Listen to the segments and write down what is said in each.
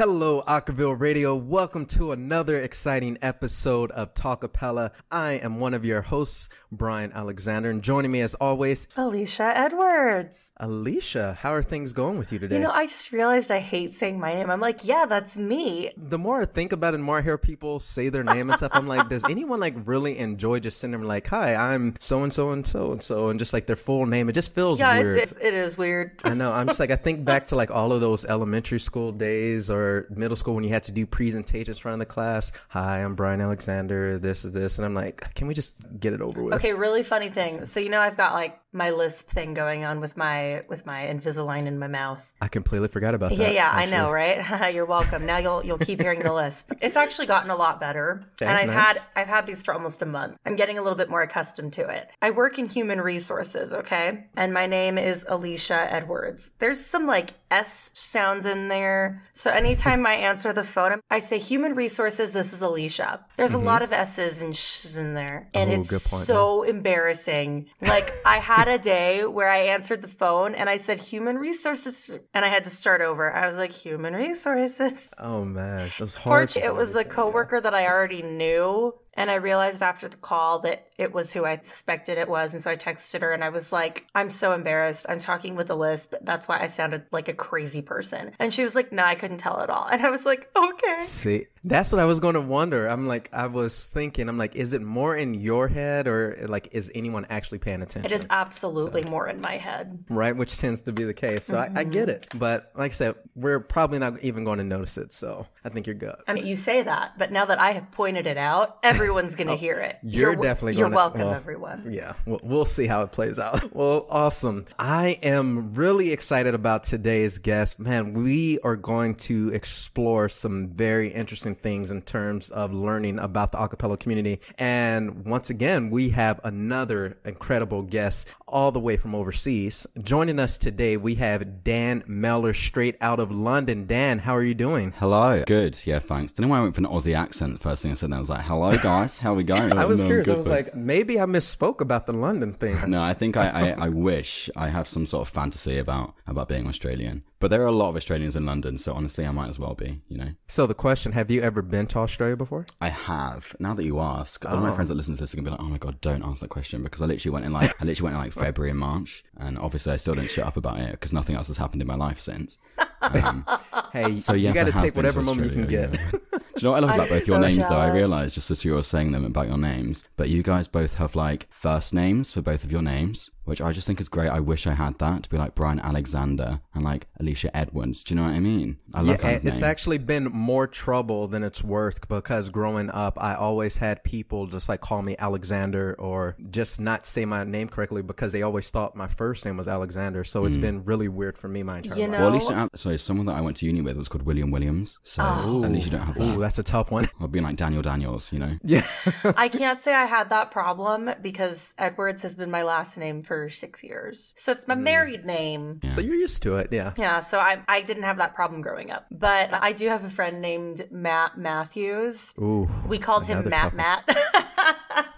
Hello, Acaville Radio. Welcome to another exciting episode of Talkapella. I am one of your hosts, Brian Alexander, and joining me as always, Alicia Edwards. Alicia. How are things going with you today? You know, I just realized I hate saying my name. I'm like, yeah, that's me. the more I think about it, the more I hear people say their name and stuff, I'm like, does anyone like really enjoy just sending them like, hi, I'm so and so and so and so, and just like their full name? It just feels Yeah, weird. it's, it's, it is weird. I know. I'm just like I think back to like all of those elementary school days or middle school when you had to do presentations in front of the class. Hi, I'm Brian Alexander. This is this, and I'm like, can we just get it over with? Okay, really funny thing. So you know, I've got like my lisp thing going on with my with my Invisalign in my mouth. I completely forgot about that. yeah, yeah, I know, right? You're welcome. Now you'll you'll keep hearing the lisp. It's actually gotten a lot better, and I've nice. had I've had these for almost a month. I'm getting a little bit more accustomed to it. I work in human resources, okay, and my name is Alicia Edwards. There's some like S sounds in there, so anytime I answer the phone, I say human resources. This is Alicia. There's a lot of S's and sh's in there, and Mm-hmm. Oh, it's so embarrassing. Like I had a day where I answered the phone and I said human resources and I had to start over. I was like human resources. Oh man, it was hard. Fortunately, it was a coworker that I already knew and I realized after the call that it was who I suspected it was and so I texted her and I was like, "I'm so embarrassed. I'm talking with a lisp. That's why I sounded like a crazy person." And she was like, "No, I couldn't tell at all." And I was like, "Okay." See, that's what I was going to wonder. I'm like, I was thinking, I'm like, is it more in your head or like, is anyone actually paying attention? It is absolutely more in my head. right? Which tends to be the case. So I, I get mm-hmm. it. But like I said, we're probably not even going to notice it. So I think you're good. I mean, you say that, but now that I have pointed it out, everyone's going to oh, hear it. Oh, you're definitely You're gonna- welcome, well, everyone. Yeah, we'll, we'll see how it plays out. Well, awesome. I am really excited about today's guest. Man, we are going to explore some very interesting things in terms of learning about the acapella community. And once again, we have another incredible guest all the way from overseas. Joining us today, we have Dan Meller straight out of London. Dan, how are you doing? Hello. Good. Yeah, thanks. Don't know why I went for an Aussie accent. The first thing I said, then I was like, "Hello, guys. How we going?" I was No, curious. I was thanks. like, maybe I misspoke about the London thing. No, I think I, I, I wish I have some sort of fantasy about about being Australian. But there are a lot of Australians in London, so honestly, I might as well be. You know, So the question: Have you ever been to Australia before? I have. Now that you ask, all Oh. my friends that listen to this are gonna be like, "Oh my god, don't ask that question," because I literally went in like I literally went in like February and March, and obviously I still didn't shut up about it because nothing else has happened in my life since. Um, Hey, so you got to take whatever moment you can get. yeah. You know what I love about both your so names though? I jealous. realized just as you were saying them about your names, but you guys both have like first names for both of your names, which I just think is great. I wish I had that to be like Brian Alexander and like Alicia Edwards. Do you know what I mean? I Yeah, love that it's name. actually been more trouble than it's worth because growing up, I always had people just like call me Alexander or just not say my name correctly because they always thought my first name was Alexander. So it's hmm. been really weird for me my entire You life. know- well, at least you sorry, someone that I went to uni with was called William Williams, so Oh. at least you don't have that. Ooh, that's a tough one. Or being like Daniel Daniels, you know. yeah. I can't say I had that problem because Edwards has been my last name for six years. So it's my Mm. married name. So you're used to it. Yeah. Yeah, so I, I didn't have that problem growing up. But I do have a friend named Matt Matthews. Ooh. We called him Matt tough. Matt.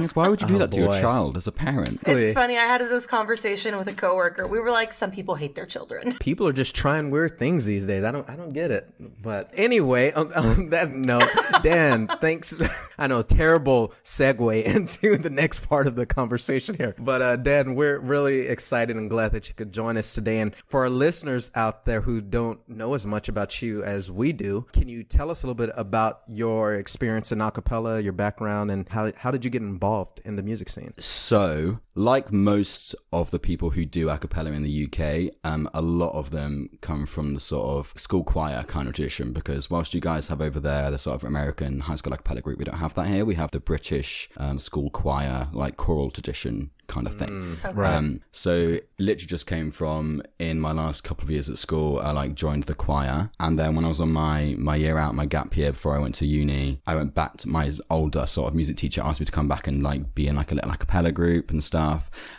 Thing is, why would you do Oh, that to your child as a parent? it's funny. I had this conversation with a coworker. We were like, some people hate their children. People are just trying weird things these days. I don't, I don't get it. But anyway, on, on that note, Dan, thanks. I know, terrible segue into the next part of the conversation here. But uh, Dan, we're really excited and glad that you could join us today. And for our listeners out there who don't know as much about you as we do, can you tell us a little bit about your experience in acapella, your background, and how how did you get involved in the music scene? So, like most of the people who do a cappella in the UK, um, a lot of them come from the sort of school choir kind of tradition because whilst you guys have over there the sort of American high school a cappella group, we don't have that here. We have the British um, school choir, like choral tradition kind of thing. Right. Um, so literally just came from in my last couple of years at school, I like joined the choir. And then when I was on my, my year out, my gap year before I went to uni, I went back to my older sort of music teacher asked me to come back and like be in like a little a cappella group and stuff.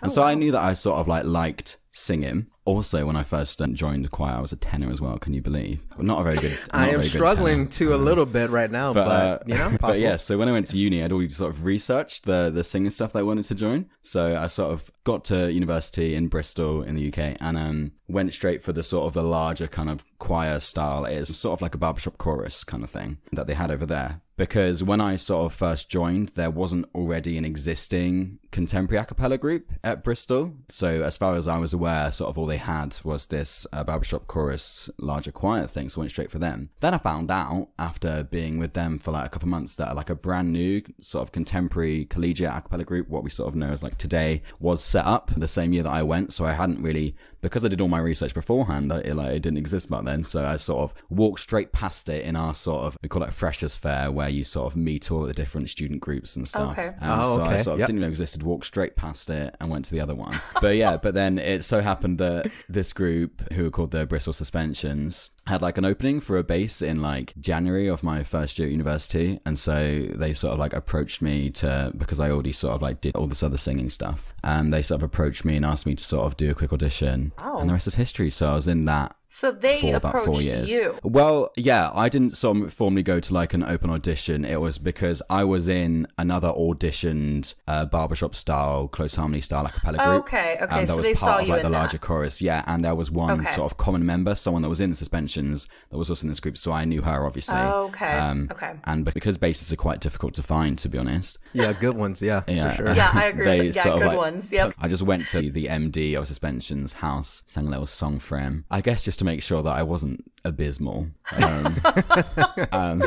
And so I knew that I sort of like liked singing. Also, when I first joined the choir, I was a tenor as well. Can you believe? Not a very good. I am struggling to a little bit right now, but, uh, you know, but yeah, so when I went to uni, I'd already sort of researched the the singing stuff that I wanted to join. So I sort of got to university in Bristol in the UK and um, went straight for the sort of the larger kind of choir style. It's sort of like a barbershop chorus kind of thing that they had over there. Because when I sort of first joined, there wasn't already an existing contemporary a cappella group at Bristol. So as far as I was aware, sort of all they had was this uh, barbershop chorus larger choir thing. So I went straight for them. Then I found out after being with them for like a couple months that like a brand new sort of contemporary collegiate a cappella group, what we sort of know as like today, was set up the same year that I went. So I hadn't really, because I did all my research beforehand, it, like, it didn't exist back then. So I sort of walked straight past it in our sort of, we call it freshers fair, where you sort of meet all the different student groups and stuff. Okay. Um, Oh, so I okay. sort of Yep. didn't know it existed, walked straight past it and went to the other one. But yeah, but then it so happened that this group, who were called the Bristol Suspensions, had like an opening for a bass in like January of my first year at university. And so they sort of like approached me to, because I already sort of like did all this other singing stuff. And they sort of approached me and asked me to sort of do a quick audition. Wow. And the rest of history. So I was in that So they for about approached four years. you. Well, yeah, I didn't formally go to like an open audition. It was because I was in another auditioned uh, barbershop style, close harmony style a cappella group. Okay, okay, Um, that so was they part saw of you like the that. larger chorus. Yeah, and there was one Okay. sort of common member, someone that was in the suspensions that was also in this group, so I knew her obviously. Okay, Um, okay. And because basses are quite difficult to find, to be honest. Yeah, good ones. Yeah, Yeah. for sure. Yeah, I agree. They yeah, sort of, good like, ones. Yep. I just went to the MD of Suspension's house, sang a little song for him. I guess just to make sure that I wasn't abysmal. Um, and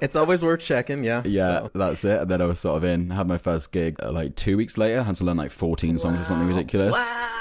It's always worth checking. Yeah, yeah, so. that's it. And then I was sort of in, had my first gig uh, like two weeks later, had to learn like 14 songs or something ridiculous. Wow.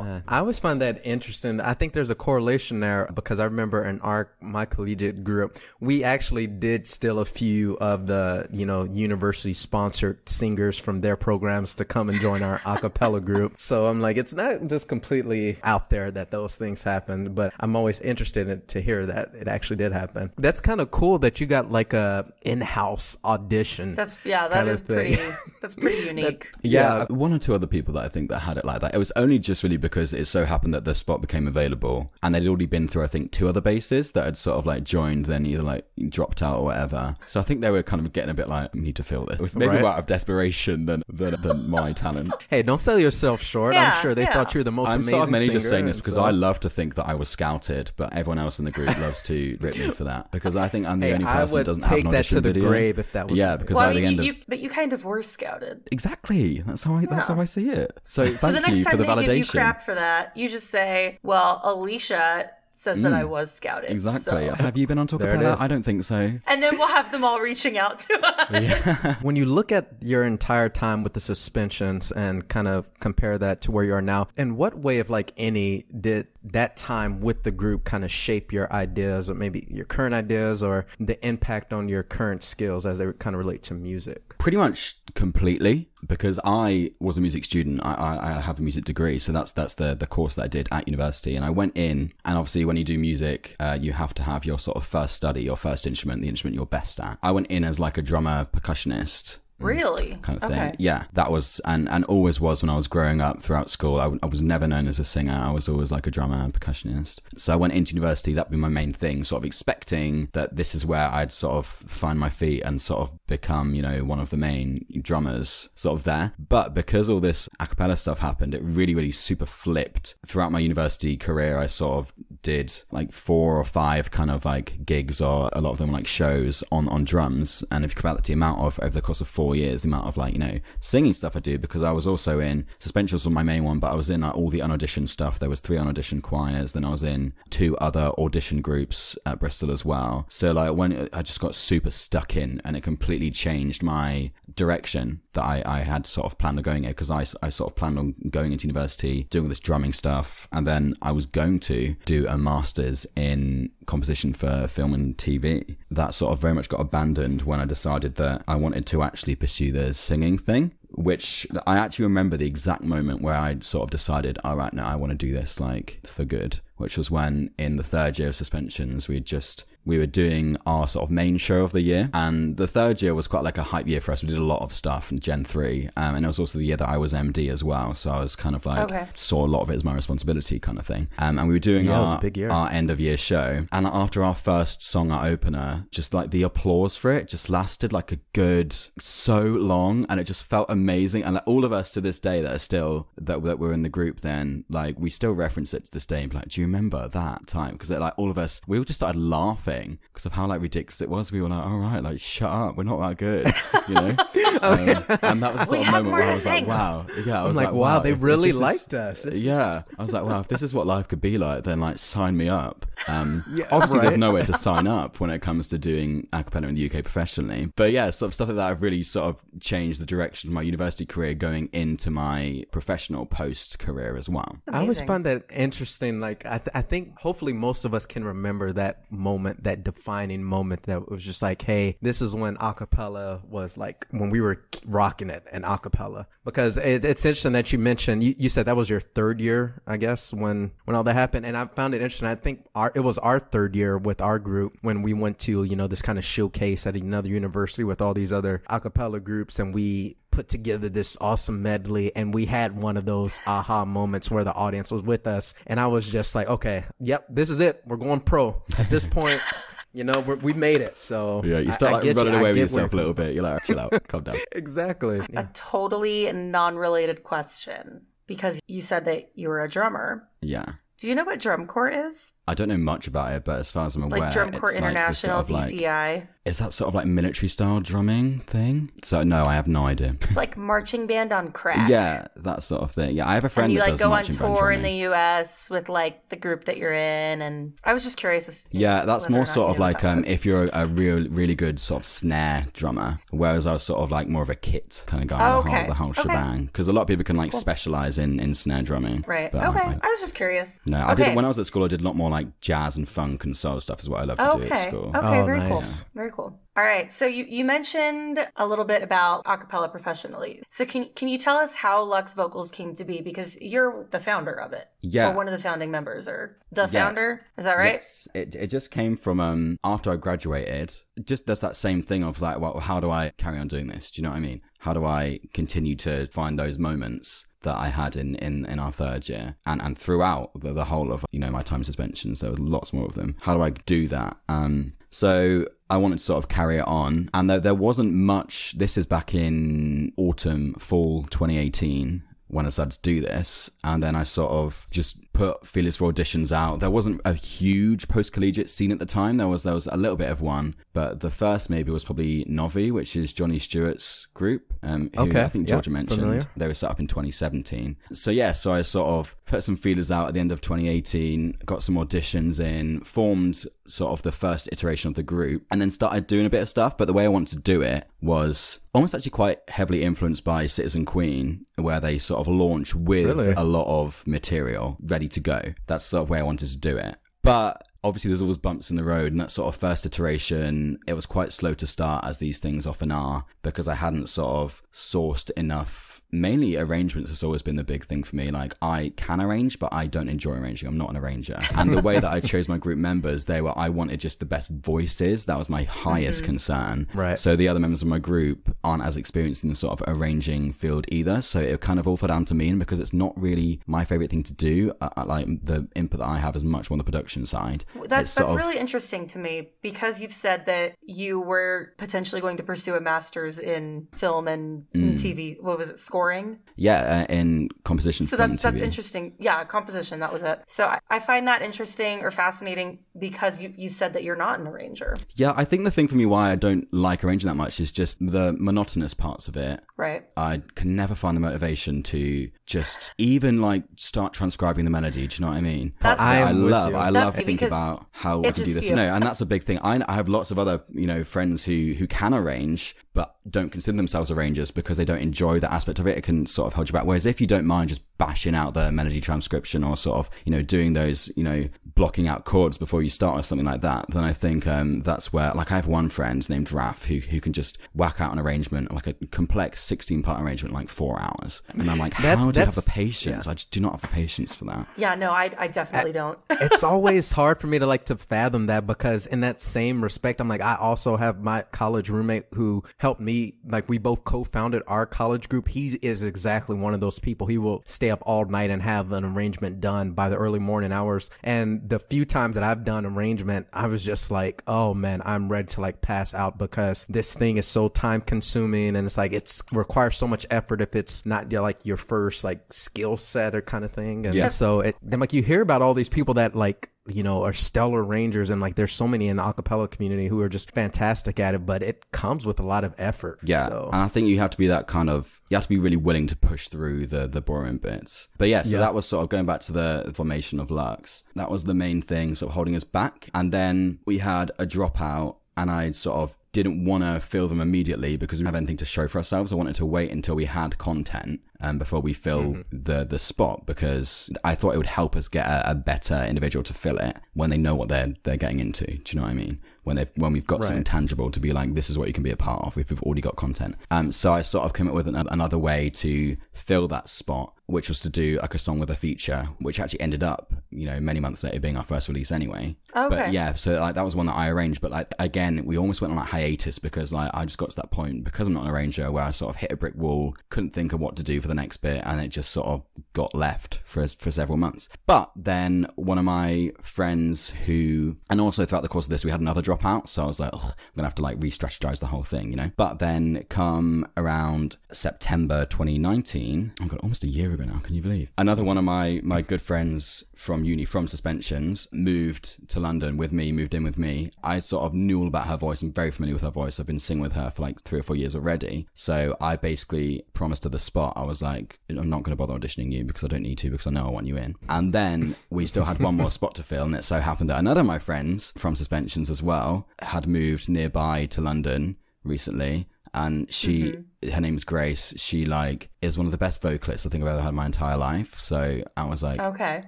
I always find that interesting. I think there's a correlation there because I remember in our my collegiate group, we actually did still a few of the you know university sponsored singers from their programs to come and join our a cappella group. So I'm like, it's not just completely out there that those things happened, but I'm always interested in, to hear that it actually did happen. That's kind of cool that you got like a in-house audition. That's yeah. That kind is of thing. pretty. That's pretty unique. Yeah, one or two other people that I think that had it like that. It was only just really because it so happened that the spot became available, and they'd already been through, I think, two other bases that had sort of like joined, then either like dropped out or whatever. So I think they were kind of getting a bit like, we need to fill this. It was maybe Right. more out of desperation than than, than my talent. Hey, don't sell yourself short. Yeah, I'm sure they yeah. thought you were the most I'm amazing sort of mainly singer. just saying this because so- I love to think that I was scouted, but everyone else in the group loves to rip me for that because I think I'm the Hey, only person would that doesn't take have an that to the video. grave if that was yeah, because Well, at I the mean, end of you, but you kind of were scouted. exactly that's how I that's how I see it. So So thank the next you time for the they you validation. Crap for that, you just say, "Well, Alicia says that I was scouted." Mm. Exactly. so- Have you been on There it Talkapella? I don't think so. And then we'll have them all reaching out to us. When you look at your entire time with the suspensions and kind of compare that to where you are now, in what way, if like any, did that time with the group kind of shape your ideas or maybe your current ideas or the impact on your current skills as they kind of relate to music? Pretty much completely because I was a music student. I, I, I have a music degree, so that's that's the the course that I did at university. And I went in, and obviously when you do music, uh, you have to have your sort of first study, your first instrument, the instrument you're best at. I went in as like a drummer percussionist. Really? kind of thing. Okay. Yeah, that was and and always was when I was growing up throughout school. I was never known as a singer. I was always like a drummer and percussionist. So I went into university. That'd be my main thing, sort of expecting that this is where I'd sort of find my feet and sort of become, you know, one of the main drummers, sort of there. But because all this a cappella stuff happened, it really, really super flipped throughout my university career. I sort of did like four or five kind of like gigs or a lot of them like shows on on drums and if you compare that to the amount of over the course of four years the amount of like you know singing stuff i do because i was also in suspensions was my main one but i was in like all the unauditioned stuff. There was three unauditioned choirs then i was in two other audition groups at bristol as well. So like when i just got super stuck in and it completely changed my direction that i, I had sort of planned on going in because I, I sort of planned on going into university doing this drumming stuff and then i was going to do a master's in composition for film and tv that sort of very much got abandoned when i decided that i wanted to actually pursue the singing thing which I actually remember the exact moment where I sort of decided, all right, now I want to do this like for good. Which was when in the third year of suspensions, we just we were doing our sort of main show of the year. And the third year was quite like a hype year for us. We did a lot of stuff in Gen 3. Um, and it was also the year that I was MD as well. So I was kind of like, Okay. saw a lot of it as my responsibility kind of thing. Um, and we were doing Yeah, our, big year. our end of year show. And after our first song, our opener, just like the applause for it just lasted like a good so long. And it just felt amazing. And like all of us to this day that are still, that, that were in the group then, like we still reference it to this day and be like, do you remember that time? Because like all of us, we all just started laughing because of how like ridiculous it was. We were like, all right, like shut up. We're not that good, you know? um, and that was the sort We of have moment where I was like, wow. Yeah. I I'm was like, wow, they if- if really this is- liked us. This is- yeah, I was like, wow, if this is what life could be like, then like sign me up. Um, Yeah, obviously, there's nowhere to sign up when it comes to doing a cappella in the UK professionally. But yeah, sort of stuff like that. I've really sort of changed the direction of my university career going into my professional post career as well. I always Amazing. find that interesting. Like, I, th- I think hopefully most of us can remember that moment, that defining moment that was just like, hey, this is when acapella was like, when we were rocking it in acapella. Because it, it's interesting that you mentioned, you, you said that was your third year, I guess, when, when all that happened. And I found it interesting. I think our, it was our third year with our group when we went to, you know, this kind of showcase at another university with all these other acapella groups and we put together this awesome medley and we had one of those aha moments where the audience was with us and i was just like okay yep this is it we're going pro at this point you know we're, we made it so Yeah, you start I like get you. running I away with yourself a little bit. You're like, chill out, calm down. exactly a totally non-related question because you said that you were a drummer. Yeah. Do you know what drum corps is? I don't know much about it, but as far as I'm aware, Like Drum it's Corps like International, sort of like- DCI. Is that sort of like military style drumming thing? So no, I have no idea. It's like marching band on crack. Yeah, that sort of thing. Yeah, I have a friend And you that like does go on marching band tour in the U.S. with like the group that you're in, and I was just curious. as- Yeah, that's more sort of like um, if you're a real, really good sort of snare drummer, whereas I was sort of like more of a kit kind of guy, Oh, the okay. whole the whole Okay. shebang. Because a lot of people can like specialize in in snare drumming. right. but okay, I- I, was just curious. no, I okay. did when I was at school. I did a lot more like jazz and funk and soul stuff. Is what I love to do at school. Okay. Oh, very cool. nice. Very cool. All right. So you, you mentioned a little bit about acapella professionally. So can can you tell us how Lux Vocals came to be? Because you're the founder of it. Yeah. Or one of the founding members, or the Yeah. founder. Is that right? Yes, it it just came from um after I graduated. Just there's that same thing of like, well, how do I carry on doing this? Do you know what I mean? How do I continue to find those moments? That I had in, in, in our third year and, and throughout the, the whole of you know my time suspensions there were lots more of them. How do I do that? Um, so I wanted to sort of carry it on, and there there wasn't much. This is back in autumn, fall 2018 when I started to do this, and then I sort of just put feelers for auditions out. There wasn't a huge post collegiate scene at the time. There was there was a little bit of one, but the first maybe was probably Novi, which is Johnny Stewart's group. Um, who Okay, I think yeah, Georgia mentioned. familiar. They were set up in 2017. So yeah, so I sort of put some feelers out at the end of 2018, got some auditions in, formed sort of the first iteration of the group, and then started doing a bit of stuff. But the way I wanted to do it was almost actually quite heavily influenced by Citizen Queen, where they sort of launch with Really? a lot of material ready to go. That's sort of where I wanted to do it. But obviously there's always bumps in the road and that sort of first iteration it was quite slow to start as these things often are because i hadn't sort of sourced enough mainly arrangements has always been the big thing for me. Like i can arrange but i don't enjoy arranging. I'm not an arranger. And the way that i chose my group members they were i wanted just the best voices. That was my highest concern. Right. so the other members of my group aren't as experienced in the sort of arranging field either. So it kind of all fell down to me. And because it's not really my favorite thing to do I, I like the input that i have is much more on the production side. That's that's of- really interesting to me because you've said that you were potentially going to pursue a master's in film and Mm. TV. What was it? Scoring. Yeah, uh, in composition. So that's that's TV. interesting. Yeah, composition. That was it. So I, I find that interesting or fascinating because you you said that you're not an arranger, Yeah, I think the thing for me why I don't like arranging that much is just the monotonous parts of it. right? I can never find the motivation to just even like start transcribing the melody. Do you know what I mean? That's- I I'm love. you. I That's love to think about how I can do this. you. No, and that's a big thing. I, I have lots of other you know friends who who can arrange but don't consider themselves arrangers because they don't enjoy that aspect of it. It can sort of hold you back. Whereas if you don't mind just bashing out the melody transcription or sort of, you know, doing those, you know, blocking out chords before you start or something like that, then I think um, that's where, like, I have one friend named Raf who, who can just whack out an arrangement, like a complex 16 part arrangement, in like four hours. And I'm like, how do you have the patience? I just do not have the patience for that. Yeah, no, I, I definitely don't. it's always hard for me to like to fathom that because in that same respect, I'm like, I also have my college roommate who helped me. Like we both co-founded our college group. He is exactly one of those people. He will stay up all night and have an arrangement done by the early morning hours. And the few times that I've done arrangement, I was just like, oh man, I'm ready to like pass out because this thing is so time consuming and it's like it's requires so much effort if it's not your, like your first like skill set or kind of thing. And Yeah. so it, then like you hear about all these people that like you know are stellar rangers and like there's so many in the acapella community who are just fantastic at it, but it comes with a lot of effort. Yeah, So and I think you have to be that kind of you have to be really willing to push through the the boring bits. But yeah, so Yeah. that was sort of going back to the formation of Lux. That was the main thing, sort of holding us back. And then we had a dropout, and I sort of didn't want to fill them immediately because we didn't have anything to show for ourselves. I wanted to wait until we had content um, before we fill Mm-hmm. the the spot because I thought it would help us get a, a better individual to fill it when they know what they're they're getting into. Do you know what I mean? When they when we've got something tangible to be like, this is what you can be a part of if we've already got content. Um, so I sort of came up with an, another way to fill that spot, which was to do like a song with a feature, which actually ended up, you know, many months later being our first release anyway. Okay. But yeah, so like that was one that I arranged, but like again, we almost went on like hiatus because like I just got to that point because I'm not an arranger where I sort of hit a brick wall, couldn't think of what to do for the next bit, and it just sort of got left for for several months. But then one of my friends who, and also throughout the course of this, we had another dropout, so I was like, I'm gonna have to like re-strategize the whole thing, you know. But then come around September 2019, I've got almost a year ago now. Can you believe? Another one of my my good friends from uni, from Suspensions, moved to London with me, moved in with me. I sort of knew all about her voice. I'm very familiar with her voice. I've been singing with her for like three or four years already. So I basically promised her the spot. I was like, I'm not going to bother auditioning you because I don't need to because I know I want you in. And then we still had one more spot to fill, and it so happened that another of my friends from Suspensions as well had moved nearby to London recently. And she, mm-hmm. Her name's Grace. She like is one of the best vocalists I think I've ever had in my entire life. So I was like, Okay.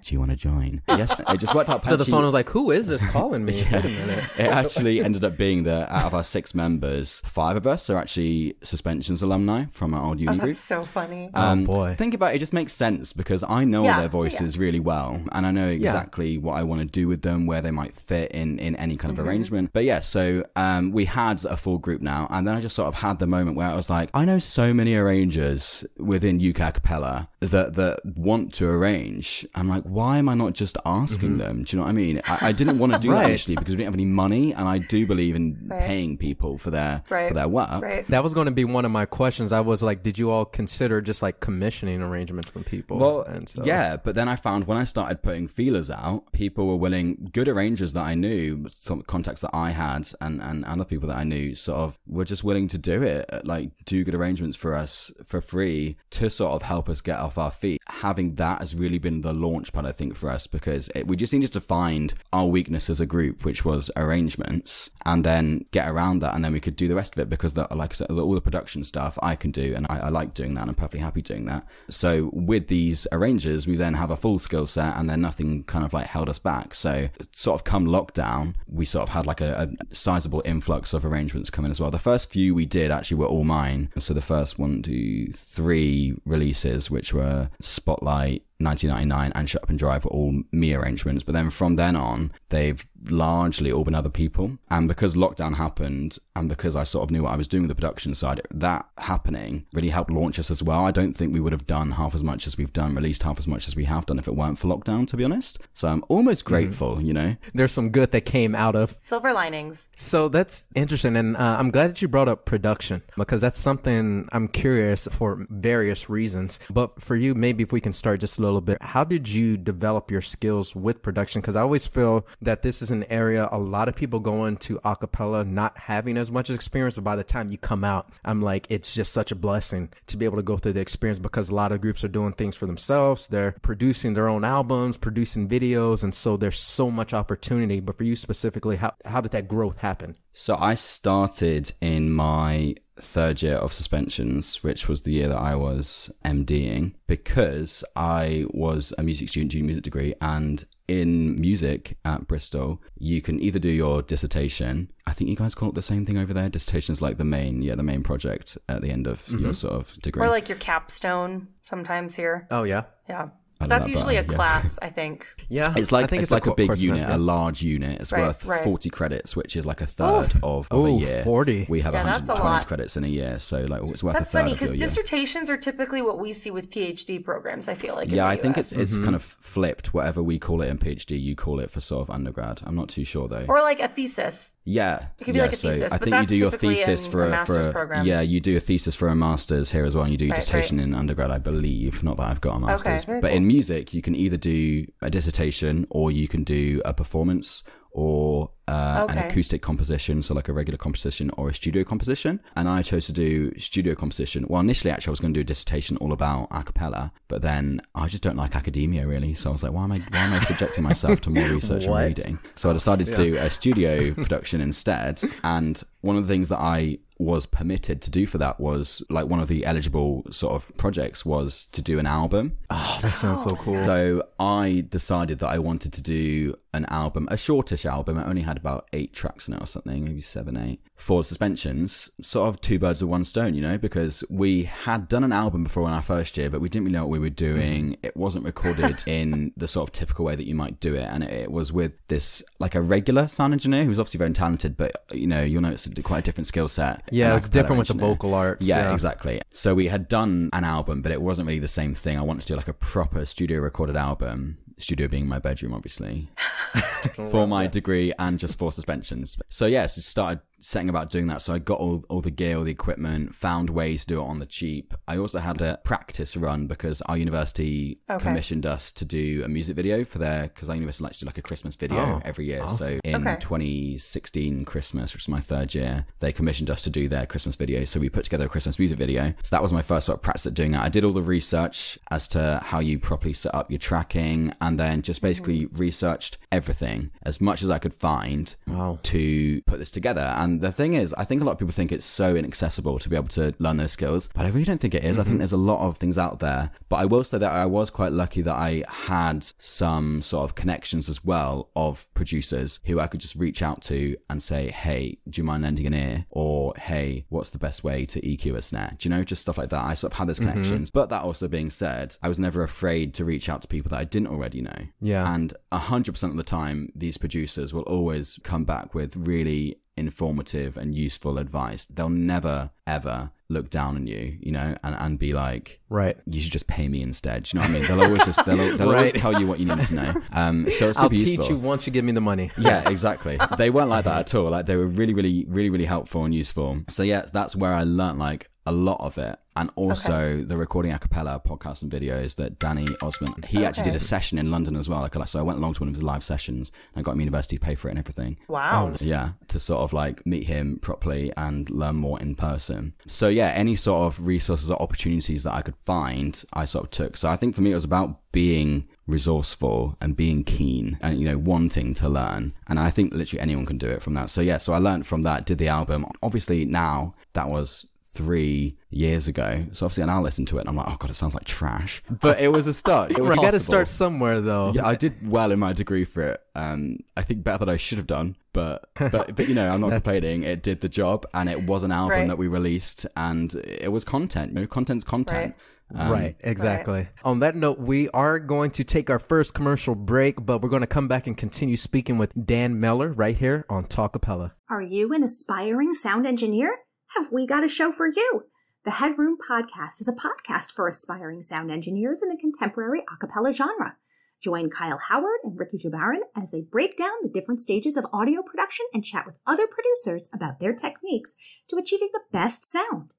do you want to join? yes, it just worked out. So the phone was like, "Who is this calling me?" Wait a minute. It actually ended up being that out of our six members, five of us are actually suspensions alumni from our old uni Oh, group. that's so funny. Oh, boy. Think about it, it just makes sense because I know Yeah, their voices really well and I know Yeah. exactly what I want to do with them, where they might fit in, in any kind of Mm-hmm. arrangement. But yeah, so um, we had a full group now, and then I just sort of had the moment where I was like, I know so many arrangers within UK Capella that that want to arrange. I'm like, why am I not just asking them? Do you know what I mean? I, I didn't want to do that Mm-hmm. Initially because we didn't have any money, and I do believe in Right. paying people for their Right. for their work. right. That was going to be one of my questions. I was like, "Did you all consider just like commissioning arrangements from people?" Well, and so, yeah, but then I found when I started putting feelers out, people were willing, good arrangers that I knew, some contacts that I had, and, and other people that I knew, sort of were just willing to do it, like do good arrangements for us for free to sort of help us get off our feet. Having that has really been the launch pad, I think, for us because it, we just needed to find our weakness as a group, which was arrangements, and then get around that, and then we could do the rest of it because, the, like I said, all the production stuff I can do, and I, I like doing that, and I'm perfectly happy doing that. So with these arrangers, we then have a full skill set, and then nothing kind of like held us back. So sort of come lockdown, we sort of had like a, a sizable influx of arrangements coming as well. The first few we did actually were all mine. So the first one, two, three releases, which were Uh, spotlight, 1999 and Shut Up and Drive were all me arrangements. But then from then on, they've largely all been other people. And because lockdown happened, and because I sort of knew what I was doing with the production side, that happening really helped launch us as well. I don't think we would have done half as much as we've done, released half as much as we have done if it weren't for lockdown, to be honest. So I'm almost grateful, you know? there's some good that came out of Silver linings. So that's interesting, and uh, I'm glad that you brought up production because that's something I'm curious for various reasons. But for you, maybe if we can start just a little bit, how did you develop your skills with production? Because I always feel that this is an area a lot of people go into acapella not having as much experience, but by the time you come out, I'm like, it's just such a blessing to be able to go through the experience because a lot of groups are doing things for themselves. They're producing their own albums, producing videos, and so there's so much opportunity. But for you specifically, how how did that growth happen? So I started in my third year of suspensions, which was the year that I was MDing, because I was a music student doing music degree and in music at Bristol, you can either do your dissertation. I think you guys call it the same thing over there. Dissertation is like the main, yeah, the main project at the end of your mm-hmm. sort of degree. Or like your capstone sometimes here. Oh yeah, Yeah. I don't That's know usually a yeah. class, I think. yeah. It's like I think it's, like a, co- big course unit, member. a large unit. It's Right, worth right. forty credits, which is like a third of, of Ooh, a year. 40. We have Yeah, that's a 120 lot. credits in a year, so like it's worth That's a third funny of your because year. dissertations are typically what we see with PhD programs, I feel like. in yeah, the I think US. it's it's Mm-hmm. kind of flipped. Whatever we call it in PhD, you call it for sort of undergrad. I'm not too sure though. Or like a thesis. Yeah, it could be yeah, like a so thesis, I think you do your thesis for a for a, program. yeah, you do a thesis for a master's here as well. and You do your Right, dissertation in undergrad, I believe. Not that I've got a master's, very but cool. in music, you can either do a dissertation or you can do a performance or uh, an acoustic composition, so like a regular composition or a studio composition. And I chose to do studio composition. Well, initially, actually, I was going to do a dissertation all about a cappella, but then I just don't like academia really. So I was like, why am I why am I subjecting myself to more research and reading? So I decided to do a studio production instead. And one of the things that I was permitted to do for that was like one of the eligible sort of projects was to do an album. Oh, that sounds so cool. So I decided that I wanted to do an album, a shortish album. It only had about eight tracks in it or something, maybe seven, eight. For suspensions, sort of two birds with one stone, you know, because we had done an album before in our first year, but we didn't really know what we were doing. Mm-hmm. It wasn't recorded in the sort of typical way that you might do it. And it, it was with this, like a regular sound engineer who's obviously very talented, but, you know, you'll notice it's quite a different skill set. Yeah, it's different with the vocal arts. Yeah, exactly. So we had done an album, but it wasn't really the same thing. I wanted to do like a proper studio recorded album. Studio being my bedroom, obviously, for my degree and just for suspensions. So yeah, so started setting about doing that. So I got all, all the gear, all the equipment, found ways to do it on the cheap. I also had a practice run because our university Okay. commissioned us to do a music video for their, because our university likes to do like a Christmas video Oh, every year. awesome. So in Okay. 2016 Christmas, which was my third year, they commissioned us to do their Christmas video. So we put together a Christmas music video. So that was my first sort of practice at doing that. I did all the research as to how you properly set up your tracking and then just mm-hmm. basically researched everything as much as I could find Wow. to put this together. And the thing is, I think a lot of people think it's so inaccessible to be able to learn those skills, but I really don't think it is. I think mm-hmm. there's a lot of things out there. But I will say that I was quite lucky that I had some sort of connections as well of producers who I could just reach out to and say, hey, do you mind lending an ear? Or, hey, what's the best way to EQ a snare? Do you know, just stuff like that. I sort of had those mm-hmm. connections. But that also being said, I was never afraid to reach out to people that I didn't already know. Yeah. And 100% of the time, these producers will always come back with really informative and useful advice. They'll never, ever look down on you, you know, and, and be like, Right. you should just pay me instead. Do you know what I mean? They'll always just, they'll, they'll always tell you what you need to know. Um, so it's I'll teach useful. you once you give me the money. Yeah, exactly. They weren't like that at all. Like they were really, really, really, really helpful and useful. So yeah, that's where I learnt like a lot of it. And also the recording a cappella podcasts and videos that Danny Ozment, he actually did a session in London as well. Like, so I went along to one of his live sessions and I got him university to pay for it and everything. Wow. Oh, yeah, to sort of like meet him properly and learn more in person. So yeah, any sort of resources or opportunities that I could find, I sort of took. So I think for me it was about being resourceful and being keen and you know wanting to learn. And I think literally anyone can do it from that. So yeah, so I learned from that, did the album. Obviously now that was three years ago. So obviously I now listen to it and I'm like, oh god, it sounds like trash. But it was a start. It was you got to start somewhere, though. Yeah, I did well in my degree for it. Um, I think better than I should have done, but but but you know, I'm not complaining. It did the job, and it was an album Right. that we released, and it was content. You know, content's content. Um, right, exactly. On that note, we are going to take our first commercial break, but we're going to come back and continue speaking with Dan Meller right here on Talkapella. Are you an aspiring sound engineer? Have we got a show for you? The Headroom Podcast is a podcast for aspiring sound engineers in the contemporary a cappella genre. Join Kyle Howard and Ricky Jabarin as they break down the different stages of audio production and chat with other producers about their techniques to achieving the best sound.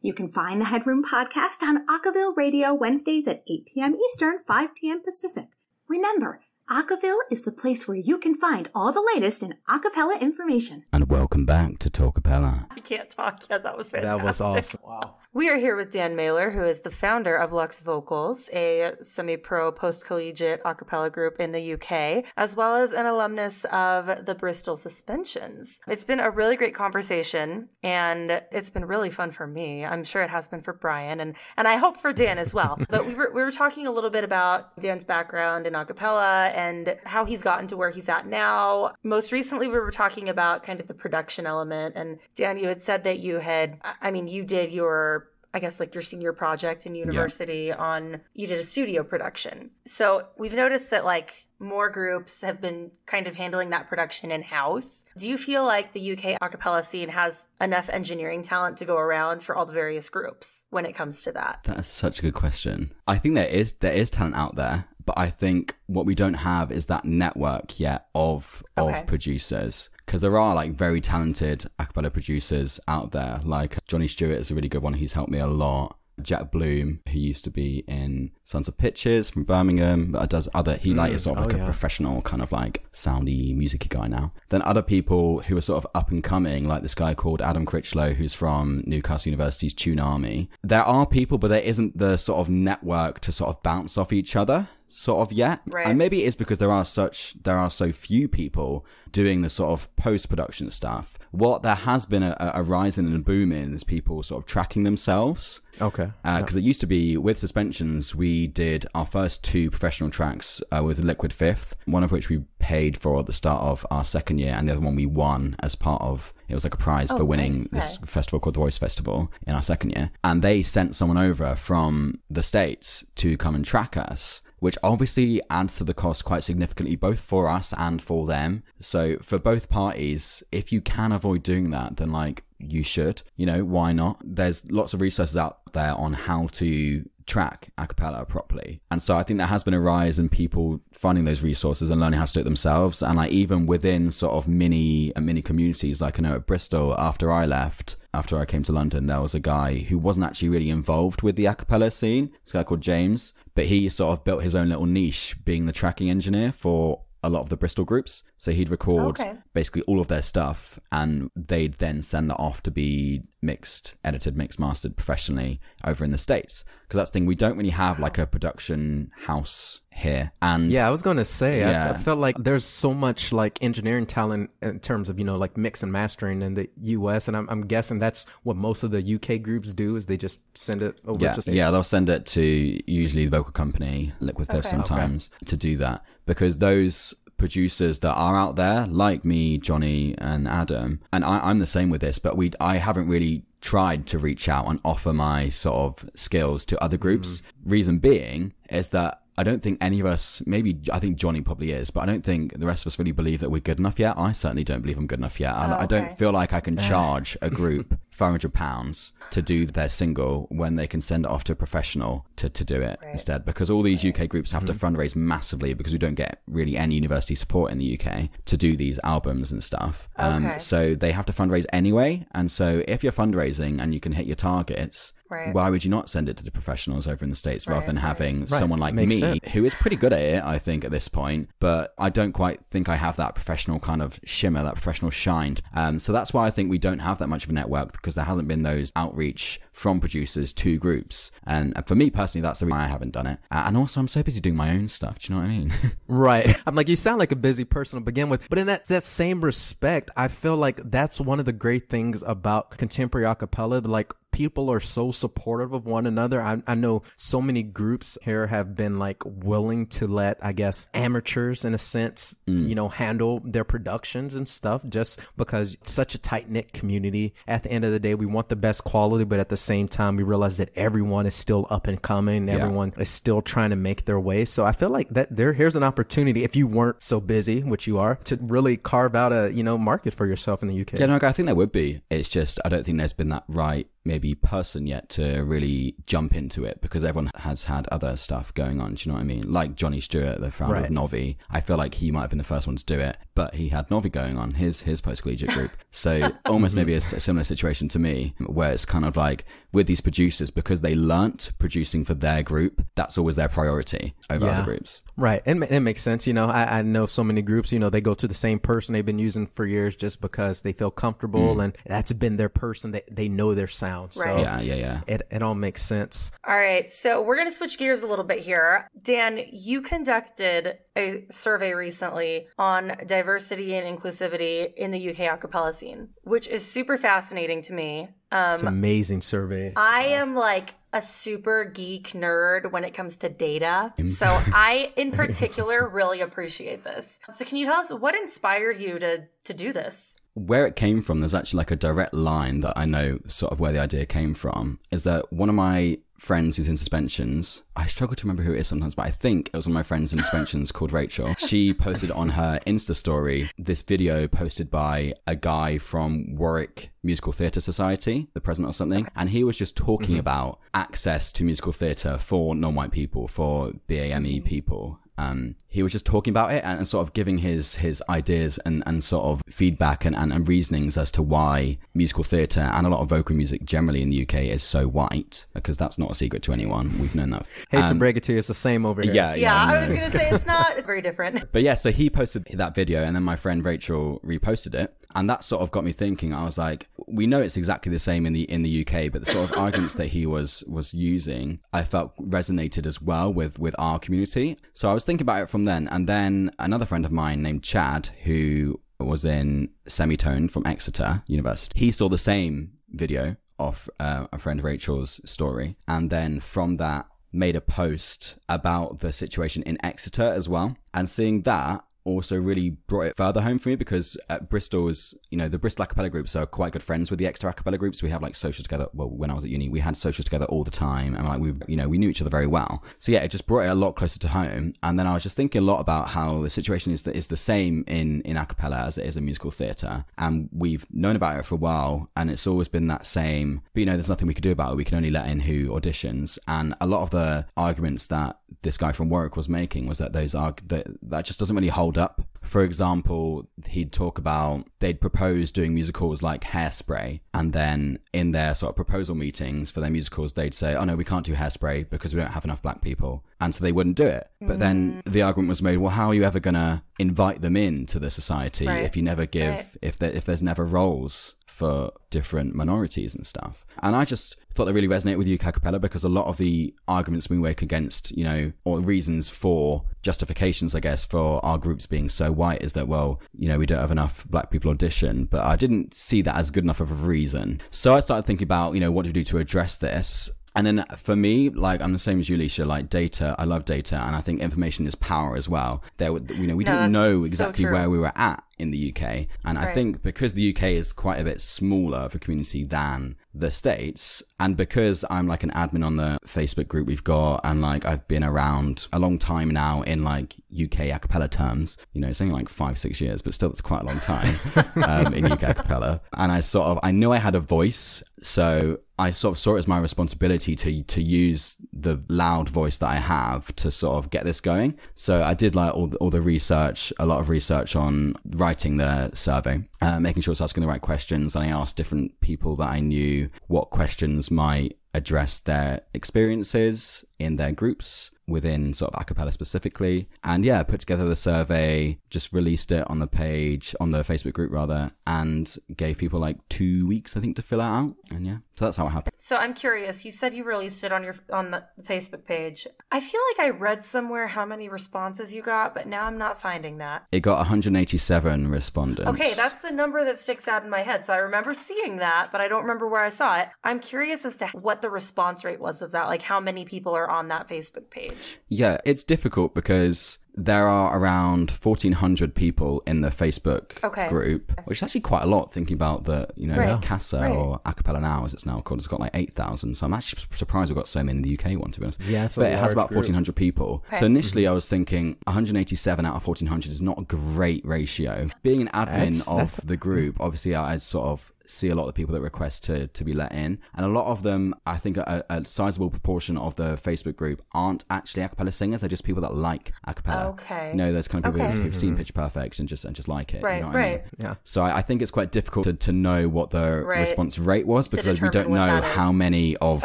You can find the Headroom Podcast on Acaville Radio Wednesdays at 8 p.m. Eastern, 5 p.m. Pacific. Remember, Acaville is the place where you can find all the latest in acapella information. And welcome back to Talkapella. I can't talk yet. That was fantastic. That was awesome. Wow. We are here with Dan Mailer, who is the founder of Lux Vocals, a semi pro post collegiate acapella group in the UK, as well as an alumnus of the Bristol Suspensions. It's been a really great conversation, and it's been really fun for me. I'm sure it has been for Brian, and, and I hope for Dan as well. but we were, we were talking a little bit about Dan's background in a cappella and how he's gotten to where he's at now. Most recently, we were talking about kind of the production element. And Dan, you had said that you had, I mean, you did your I guess like your senior project in university yeah. on you did a studio production. So we've noticed that like more groups have been kind of handling that production in house. Do you feel like the UK acapella scene has enough engineering talent to go around for all the various groups when it comes to that? That is such a good question. I think there is there is talent out there, but I think what we don't have is that network yet of okay. of producers because there are like very talented acapella producers out there. Like Johnny Stewart is a really good one. He's helped me a lot. Jack Bloom, who used to be in Sons of Pitches from Birmingham, but does other. He like is sort of mm. like oh, yeah. a professional kind of like soundy, musicy guy now. Then other people who are sort of up and coming, like this guy called Adam Critchlow, who's from Newcastle University's Tune Army. There are people, but there isn't the sort of network to sort of bounce off each other sort of yet. Right. And maybe it is because there are such there are so few people doing the sort of post production stuff. What there has been a, a rise in and a boom in is people sort of tracking themselves. Okay. Because uh, yeah. it used to be with suspensions, we did our first two professional tracks uh, with Liquid Fifth, one of which we paid for at the start of our second year, and the other one we won as part of it was like a prize oh, for winning nice. this festival called the Voice Festival in our second year. And they sent someone over from the States to come and track us which obviously adds to the cost quite significantly, both for us and for them. So, for both parties, if you can avoid doing that, then like you should. You know, why not? There's lots of resources out there on how to track a cappella properly. And so I think there has been a rise in people finding those resources and learning how to do it themselves. And like even within sort of mini and mini communities, like I know at Bristol after I left, after I came to London, there was a guy who wasn't actually really involved with the a cappella scene. This guy called James but he sort of built his own little niche being the tracking engineer for a lot of the Bristol groups. So he'd record okay. basically all of their stuff and they'd then send that off to be mixed, edited, mixed, mastered professionally over in the States. Because that's the thing, we don't really have like a production house here. And yeah, I was going to say, yeah. I, I, felt like there's so much like engineering talent in terms of, you know, like mix and mastering in the US. And I'm, I'm guessing that's what most of the UK groups do is they just send it over yeah, to Yeah, they'll send it to usually the vocal company, Liquid Fifth okay. sometimes, okay. to do that because those producers that are out there, like me, Johnny, and Adam, and I, am the same with this, but we I haven't really tried to reach out and offer my sort of skills to other groups. mm Reason being is that I don't think any of us, maybe I think Johnny probably is, but I don't think the rest of us really believe that we're good enough yet. I certainly don't believe I'm good enough yet. Oh, I, I don't feel like I can charge a group £500 to do their single when they can send it off to a professional to, to do it right. instead. Because all these UK groups have mm-hmm. to fundraise massively because we don't get really any university support in the UK to do these albums and stuff. Um, okay. So they have to fundraise anyway. And so if you're fundraising and you can hit your targets, Right. Why would you not send it to the professionals over in the States right, rather than having right. someone like Makes me sense. who is pretty good at it, I think, at this point, but I don't quite think I have that professional kind of shimmer, that professional shine. Um, so that's why I think we don't have that much of a network because there hasn't been those outreach from producers to groups. And uh, for me personally, that's the reason I haven't done it. And also, I'm so busy doing my own stuff. Do you know what I mean? right. I'm like, you sound like a busy person to begin with. But in that, that same respect, I feel like that's one of the great things about contemporary acapella. Like, people are so supportive of one another. I, I know so many groups here have been like willing to let, I guess, amateurs in a sense, mm. you know, handle their productions and stuff just because it's such a tight knit community. At the end of the day, we want the best quality, but at the same time, we realize that everyone is still up and coming. Yeah. Everyone is still trying to make their way. So I feel like that there, here's an opportunity if you weren't so busy, which you are, to really carve out a, you know, market for yourself in the UK. Yeah, no, I think there would be. It's just, I don't think there's been that right maybe person yet to really jump into it because everyone has had other stuff going on. Do you know what I mean? Like Johnny Stewart, the founder Right. of Novi. I feel like he might have been the first one to do it, but he had Novi going on his his post collegiate group. So almost maybe a similar situation to me, where it's kind of like with these producers because they learnt producing for their group. That's always their priority over Yeah. other groups. Right. It, it makes sense. You know, I, I know so many groups, you know, they go to the same person they've been using for years just because they feel comfortable mm. and that's been their person. They, they know their sound. So Yeah, yeah, yeah. it, it all makes sense. All right, so we're going to switch gears a little bit here. Dan, you conducted a survey recently on diversity and inclusivity in the UK acapella scene, which is super fascinating to me. Um, It's an amazing survey. I am like a super geek nerd when it comes to data. So I, in particular, really appreciate this. So can you tell us what inspired you to to do this? Where it came from, there's actually like a direct line that I know sort of where the idea came from. Is that one of my friends who's in suspensions? I struggle to remember who it is sometimes, but I think it was one of my friends in suspensions called Rachel. She posted on her Insta story this video posted by a guy from Warwick Musical Theatre Society, the president or something, and he was just talking mm-hmm. about access to musical theatre for non-white people, for BAME mm-hmm. people um, he was just talking about it and, and sort of giving his his ideas and, and sort of feedback and, and, and reasonings as to why musical theatre and a lot of vocal music generally in the UK is so white because that's not a secret to anyone. We've known that. Hate to Um, break it to you, it's the same over here. yeah, Yeah, yeah, I, I was going to say it's not it's very different. But yeah, so he posted that video and then my friend Rachel reposted it. And that sort of got me thinking. I was like, we know it's exactly the same in the in the UK, but the sort of arguments that he was was using, I felt resonated as well with with our community. So I was thinking about it from then. And then another friend of mine named Chad, who was in Semitone from Exeter University, he saw the same video of uh, a friend Rachel's story, and then from that made a post about the situation in Exeter as well. And seeing that also really brought it further home for me because at Bristol's, you know, the Bristol acapella groups are quite good friends with the Exeter acapella groups. We have like socials together. Well, when I was at uni, we had socials together all the time and like we, you know, we knew each other very well. So yeah, it just brought it a lot closer to home. And then I was just thinking a lot about how the situation is that is the same in, in acapella as it is in musical theatre. And we've known about it for a while and it's always been that same, but you know, there's nothing we could do about it. We can only let in who auditions. And a lot of the arguments that this guy from Warwick was making was that those are that, that just doesn't really hold up. For example, he'd talk about they'd propose doing musicals like Hairspray, and then in their sort of proposal meetings for their musicals, they'd say, "Oh no, we can't do Hairspray because we don't have enough black people," and so they wouldn't do it. But then mm. the argument was made, "Well, how are you ever gonna invite them into the society Right. if you never give Right. if there, if there's never roles?" for different minorities and stuff. And I just thought they really resonate with UK Capella because a lot of the arguments we make against, you know, or reasons for justifications, I guess, for our groups being so white is that, well, you know, we don't have enough black people audition. But I didn't see that as good enough of a reason. So I started thinking about, you know, what do we do to address this? And then for me, like I'm the same as you, Elicia. Like data, I love data, and I think information is power as well. There, you know, we No, didn't know that's so exactly where we were at in the UK, and I think because the UK is quite a bit smaller of a community than the States, and because I'm like an admin on the Facebook group we've got, and like I've been around a long time now in like UK a cappella terms, you know, it's only like five, six years, but still it's quite a long time um, in UK a cappella. And I sort of, I knew I had a voice, so I sort of saw it as my responsibility to to use the loud voice that I have to sort of get this going. So I did like all the, all the research, a lot of research on writing the survey, uh, making sure I was asking the right questions, and I asked different people that I knew what questions might address their experiences in their groups within sort of acapella specifically and yeah put together the survey just released it on the page on the facebook group rather and gave people like two weeks i think to fill it out and yeah so that's how it happened So I'm curious. You said you released it on your on the Facebook page. I feel like I read somewhere how many responses you got, but now I'm not finding that. it got 187 respondents Okay, that's the number that sticks out in my head. So I remember seeing that, but I don't remember where I saw it. I'm curious as to what the response rate was of that, like how many people are on that Facebook page. Yeah, it's difficult because there are around 1400 people in the Facebook Okay. group, which is actually quite a lot thinking about the, you know, Right. CASA Right. or Acapella Now as it's now called. It's got like 8,000. So I'm actually surprised we've got so many in the UK one, to be honest. Yeah, it's a but it has about group. 1400 people. So Okay. initially mm-hmm. I was thinking 187 out of 1400 is not a great ratio. Being an admin That's- of that's- the group, obviously I, I sort of see a lot of the people that request to to be let in, and a lot of them, I think, a, a sizable proportion of the Facebook group aren't actually a cappella singers. They're just people that like a cappella. Okay. You know, there's kind of people Okay. who've, who've seen mm-hmm. Pitch Perfect and just and just like it. Right, you know what I mean? right. Yeah. So I, I think it's quite difficult to, to know what the Right. response rate was because we don't know how many of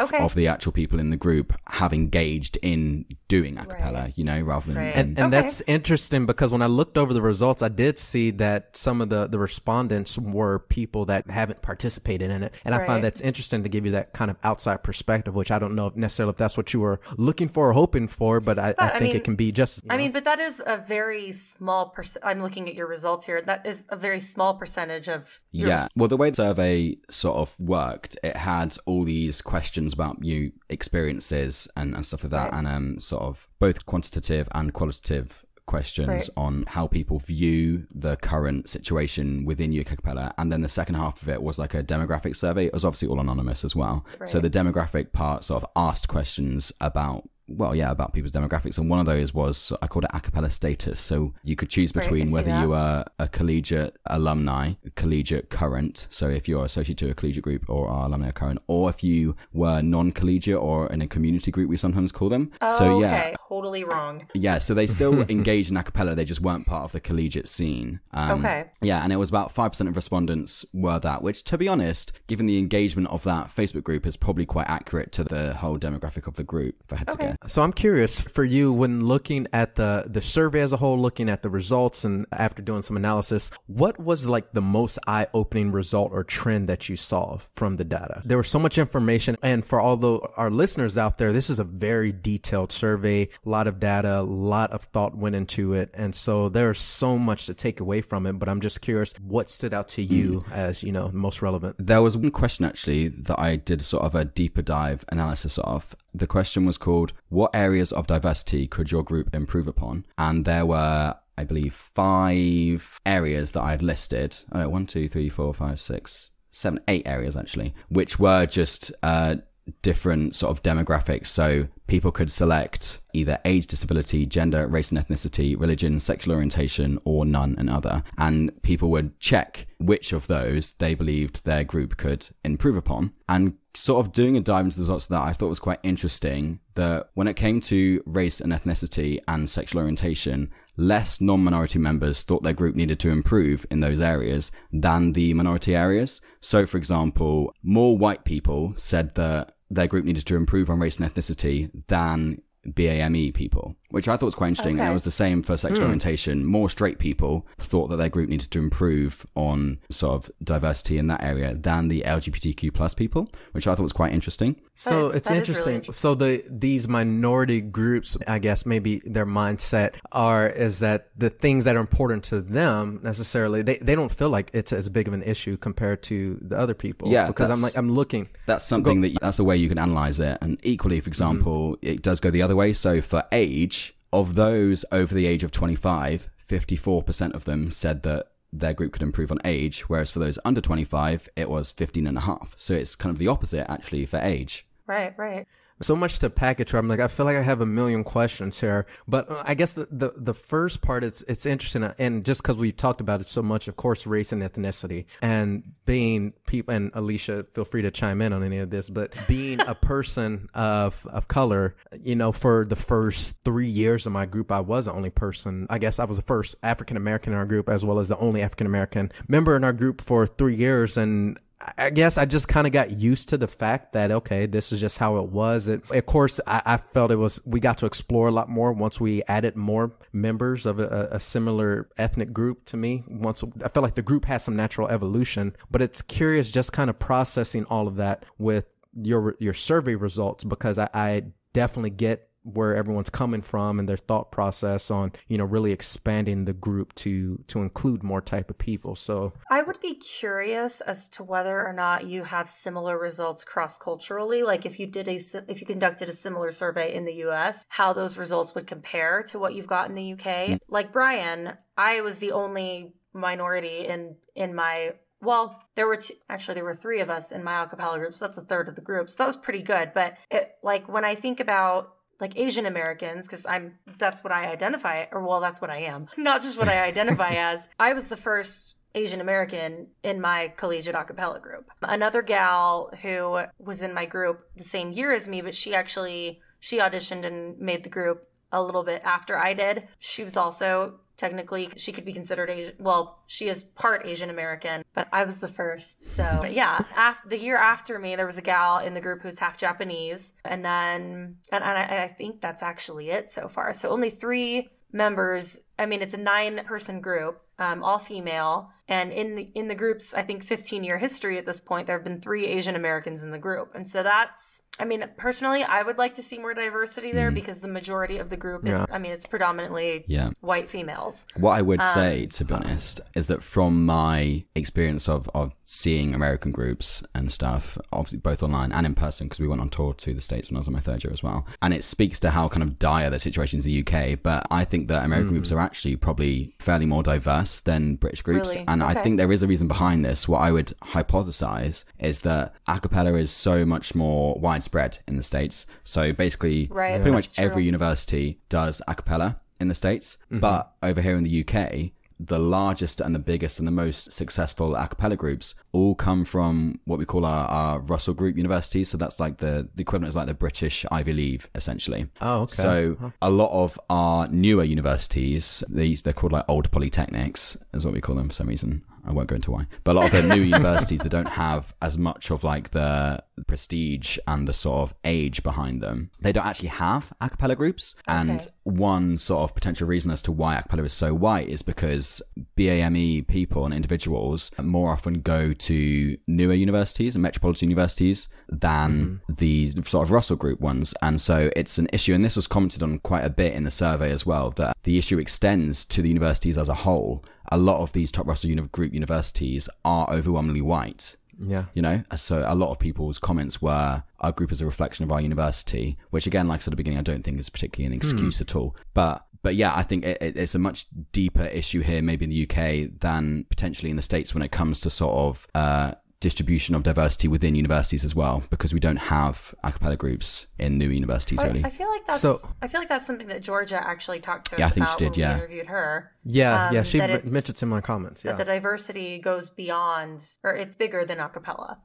Okay. of the actual people in the group have engaged in doing a cappella. Right. You know, rather than Right. And, and Okay. that's interesting because when I looked over the results, I did see that some of the, the respondents were people that haven't participated in it. And I find that's interesting to give you that kind of outside perspective, which I don't know if necessarily if that's what you were looking for or hoping for, but I, I But, I think mean- it can be just. you I know. mean, but that is a very small percent. I'm looking at your results here. That is a very small percentage of. Your Yeah. Well, the way the survey sort of worked, it had all these questions about you experiences and, and stuff like that, Right. and um, sort of both quantitative and qualitative questions Right. on how people view the current situation within UK Capella. And then the second half of it was like a demographic survey. It was obviously all anonymous as well. So the demographic part sort of asked questions about well, yeah, about people's demographics. And one of those was, I called it a cappella status. So you could choose Right, between see whether that. you were a collegiate alumni, collegiate current. So if you're associated to a collegiate group or are alumni current, or if you were non collegiate or in a community group, we sometimes call them. so Oh, yeah. okay, totally wrong. Yeah, so they still engaged in a cappella, they just weren't part of the collegiate scene. Um, Okay. Yeah, and it was about 5% of respondents were that, which, to be honest, given the engagement of that Facebook group, is probably quite accurate to the whole demographic of the group, if I had to guess. So I'm curious for you when looking at the the survey as a whole, looking at the results, and after doing some analysis, what was like the most eye opening result or trend that you saw from the data? There was so much information, and for all the our listeners out there, this is a very detailed survey, a lot of data, a lot of thought went into it, and so there's so much to take away from it. But I'm just curious, what stood out to you as you know most relevant? There was one question actually that I did sort of a deeper dive analysis of. The question was called, What areas of diversity could your group improve upon? And there were, I believe, five areas that I had listed. Oh, no, one, two, three, four, five, six, seven, eight areas actually, which were just uh, different sort of demographics. So people could select either age, disability, gender, race and ethnicity, religion, sexual orientation, or none and other. And people would check which of those they believed their group could improve upon. And sort of doing a dive into the results of that, I thought was quite interesting that when it came to race and ethnicity and sexual orientation, less non-minority members thought their group needed to improve in those areas than the minority areas. So, for example, more white people said that their group needed to improve on race and ethnicity than BAME people, which I thought was quite interesting. And it was the same for sexual hmm. orientation. More straight people thought that their group needed to improve on sort of diversity in that area than the LGBTQ plus people, which I thought was quite interesting. So is- it's that is really interesting. So the these minority groups, I guess maybe their mindset are is that the things that are important to them necessarily they, they don't feel like it's as big of an issue compared to the other people. Yeah, because I'm like I'm looking. That's something that that's a way you can analyze it. And equally, for mm-hmm. example, it does go the other way. So for age, of those over the age of 25, 54% of them said that their group could improve on age, whereas for those under 25, it was 15 and a half. So it's kind of the opposite actually for age. Right, right. So much to package. I'm like, I feel like I have a million questions here, but uh, I guess the, the, the first part is, it's interesting. uh, And just cause we've talked about it so much, of course, race and ethnicity and BAME people, and Elicia, feel free to chime in on any of this, but being a person of, of color, you know, for the first three years of my group, I was the only person. I guess I was the first African American in our group as well as the only African American member in our group for three years. And I guess I just kind of got used to the fact that okay, this is just how it was. It, of course, I, I felt it was. We got to explore a lot more once we added more members of a, a similar ethnic group to me. Once I felt like the group has some natural evolution, but it's curious just kind of processing all of that with your your survey results because I, I definitely get where everyone's coming from and their thought process on you know really expanding the group to to include more type of people so I would be curious as to whether or not you have similar results cross culturally. Like if you did a if you conducted a similar survey in the U.S., how those results would compare to what you've got in the U.K. Mm-hmm. Like Brian, I was the only minority in in my well, there were two, actually there were three of us in my acapella group, so that's a third of the group. So that was pretty good. But it, like when I think about like Asian Americans, because I'm that's what I identify, or well, that's what I am, not just what I identify as. I was the first Asian American in my collegiate a cappella group. Another gal who was in my group the same year as me, but she actually she auditioned and made the group a little bit after I did. She was also technically she could be considered Asian. Well, she is part Asian American, but I was the first. So yeah, after, the year after me, there was a gal in the group who's half Japanese, and then and, and I, I think that's actually it so far. So only three members. I mean, it's a nine person group, um, all female. And in the in the group's, I think, 15 year history at this point, there have been three Asian Americans in the group, and so that's. I mean, personally, I would like to see more diversity there mm. because the majority of the group is. Yeah. I mean, it's predominantly Yeah. white females. What I would um, say, to be honest, is that from my experience of, of seeing American groups and stuff, obviously both online and in person, because we went on tour to the States when I was in my third year as well. And it speaks to how kind of dire the situation is in the UK. But I think that American mm. groups are actually probably fairly more diverse than British groups. Really? And I Okay. think there is a reason behind this. What I would hypothesize is that a cappella is so much more widespread in the States. So basically, Right, pretty much true. every university does a cappella in the States. Mm-hmm. But over here in the UK, the largest and the biggest and the most successful a cappella groups all come from what we call our, our Russell Group universities. So that's like the, the equivalent is like the British Ivy League, essentially. Oh, okay. So a lot of our newer universities, they, they're called like old polytechnics, is what we call them for some reason. I won't go into why. But a lot of the new universities that don't have as much of like the prestige and the sort of age behind them, they don't actually have a cappella groups. And one sort of potential reason as to why a cappella is so white is because BAME people and individuals more often go to newer universities and metropolitan universities than mm-hmm. the sort of Russell Group ones. And so it's an issue, and this was commented on quite a bit in the survey as well, that the issue extends to the universities as a whole. A lot of these top Russell uni- Group universities are overwhelmingly white. Yeah. You know, so a lot of people's comments were our group is a reflection of our university, which again, like I said at the beginning, I don't think is particularly an excuse at all. But but yeah, I think it, it, it's a much deeper issue here, maybe in the UK than potentially in the states when it comes to sort of uh, distribution of diversity within universities as well, because we don't have a cappella groups in new universities But really. I feel like that's So- I feel like that's something that Georgia actually talked to us Yeah, I think she about did, when yeah. we interviewed her. Yeah, yeah. Um, She that m- it's- mentioned in my comments. Yeah. That the diversity goes beyond, or it's bigger than a cappella.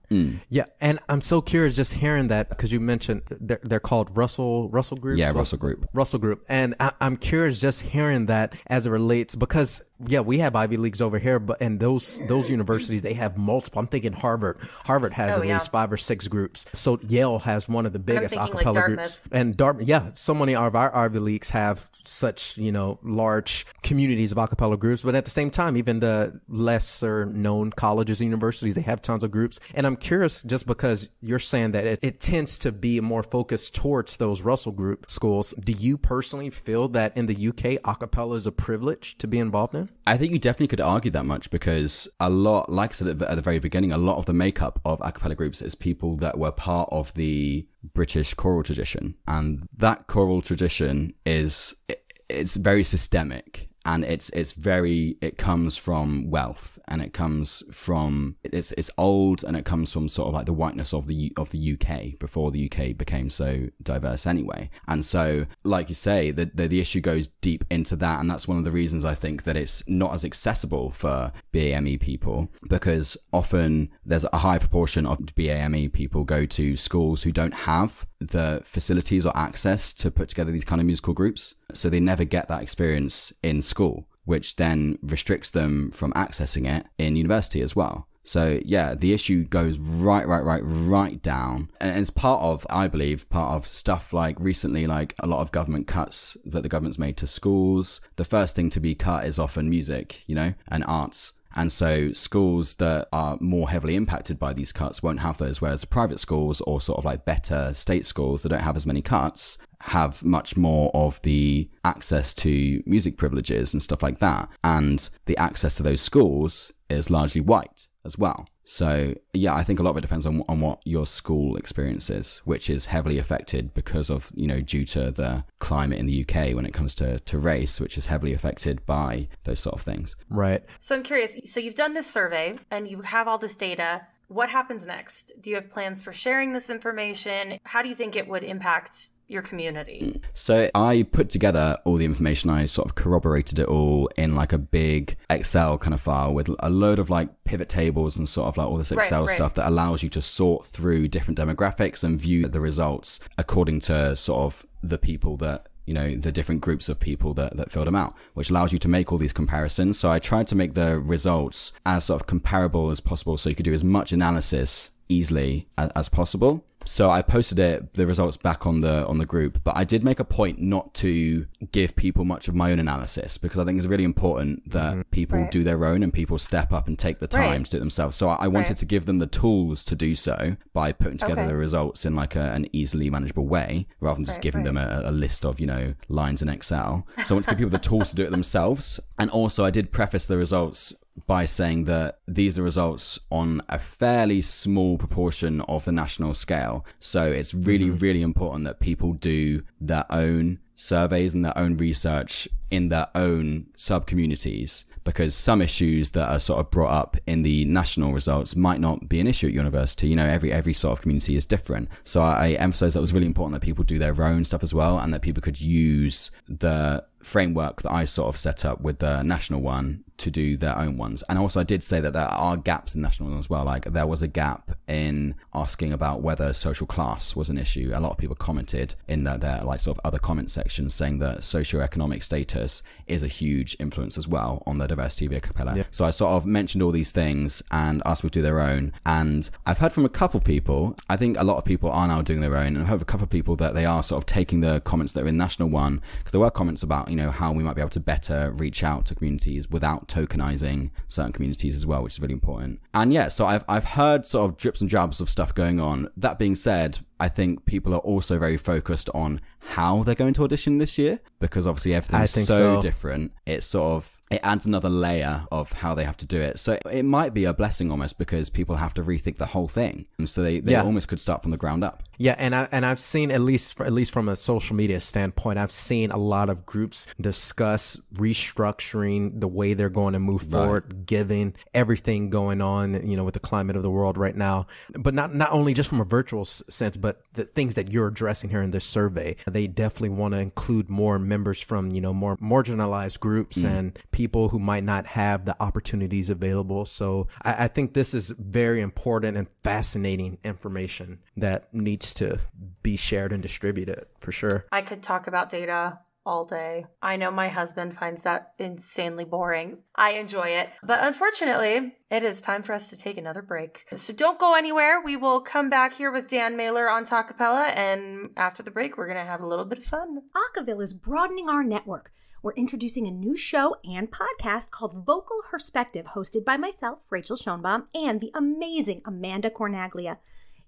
Yeah, and I'm so curious just hearing that because you mentioned they're, they're called Russell Russell Group. Yeah, Russell Group. Russell Group, and I, I'm curious just hearing that as it relates because yeah, we have Ivy leagues over here, but and those those universities they have multiple. I'm thinking Harvard. Harvard has Oh, at yeah. least five or six groups. So Yale has one of the biggest thinking, like, acapella Dartmouth. groups, and Dartmouth. Yeah, so many of our Ivy leagues have such you know large communities of acapella groups, but at the same time, even the lesser known colleges and universities they have tons of groups. And I'm curious just because you're saying that it, it tends to be more focused towards those Russell Group schools. Do you personally feel that in the UK, acapella is a privilege to be involved in? I think you definitely could argue that much because a lot, like I said at the- at the very beginning, a lot of the makeup of a cappella groups is people that were part of the British choral tradition. And that choral tradition is, it- it's very systemic and it's, it's very, it comes from wealth and it comes from, it's, it's old and it comes from sort of like the whiteness of the, of the UK before the UK became so diverse anyway. And so, like you say, the, the, the issue goes deep into that. And that's one of the reasons I think that it's not as accessible for BAME people because often there's a high proportion of BAME people go to schools who don't have the facilities or access to put together these kind of musical groups. So they never get that experience in school, which then restricts them from accessing it in university as well. So yeah, the issue goes right, right, right, right down. And it's part of, I believe, part of stuff like recently, like a lot of government cuts that the government's made to schools. The first thing to be cut is often music, you know, and arts. And so schools that are more heavily impacted by these cuts won't have those, whereas private schools or sort of like better state schools that don't have as many cuts have much more of the access to music privileges and stuff like that. And the access to those schools is largely white as well. So yeah, I think a lot of it depends on on what your school experience is, which is heavily affected because of you know due to the climate in the UK when it comes to to race, which is heavily affected by those sort of things. Right. So I'm curious. So you've done this survey and you have all this data. What happens next? Do you have plans for sharing this information? How do you think it would impact your community? So I put together all the information. I sort of corroborated it all in like a big Excel kind of file with a load of like pivot tables and sort of like all this Excel right. stuff that allows you to sort through different demographics and view the results according to sort of the people that you know the different groups of people that, that filled them out which allows you to make all these comparisons so i tried to make the results as sort of comparable as possible so you could do as much analysis easily as, as possible so I posted it, the results back on the on the group, but I did make a point not to give people much of my own analysis because I think it's really important that mm-hmm. people Right. do their own and people step up and take the time Right. to do it themselves. So I I wanted Right. to give them the tools to do so by putting together Okay. the results in like a, an easily manageable way rather than just Right, giving them a, a list of you know lines in Excel. So I want to give people the tools to do it themselves, and also I did preface the results by saying that these are results on a fairly small proportion of the national scale. So it's really, mm-hmm. really important that people do their own surveys and their own research in their own sub communities because some issues that are sort of brought up in the national results might not be an issue at university. You know, every every sort of community is different. So I, I emphasized that it was really important that people do their own stuff as well and that people could use the framework that I sort of set up with the national one to do their own ones. And also I did say that there are gaps in national ones as well. Like there was a gap in asking about whether social class was an issue. A lot of people commented in that their like sort of other comment sections saying that socioeconomic status is a huge influence as well on the diversity of a cappella. So I sort of mentioned all these things and asked people to do their own. And I've heard from a couple of people, I think a lot of people are now doing their own. And I've heard a couple of people that they are sort of taking the comments that are in national one because there were comments about, you know, how we might be able to better reach out to communities without tokenizing certain communities as well, which is really important. And yeah, so I've, I've heard sort of drips and drabs of stuff going on. That being said, I think people are also very focused on how they're going to audition this year because obviously everything's so so. different. It's sort of it adds another layer of how they have to do it. So it might be a blessing almost because people have to rethink the whole thing, and so they, they Yeah. almost could start from the ground up. Yeah, and I and I've seen at least at least from a social media standpoint, I've seen a lot of groups discuss restructuring the way they're going to move forward, given everything going on, you know, with the climate of the world right now. But not not only just from a virtual sense, but the things that you're addressing here in this survey. They definitely want to include more members from you know more marginalized groups mm. and people who might not have the opportunities available. So I, I think this is very important and fascinating information that needs to be shared and distributed for sure. I could talk about data all day. I know my husband finds that insanely boring. I enjoy it. But unfortunately, it is time for us to take another break. So don't go anywhere. We will come back here with Dan Mailer on Talkapella. And after the break, we're going to have a little bit of fun. Acaville is broadening our network. We're introducing a new show and podcast called Vocal Perspective, hosted by myself, Rachel Schoenbaum, and the amazing Amanda Cornaglia.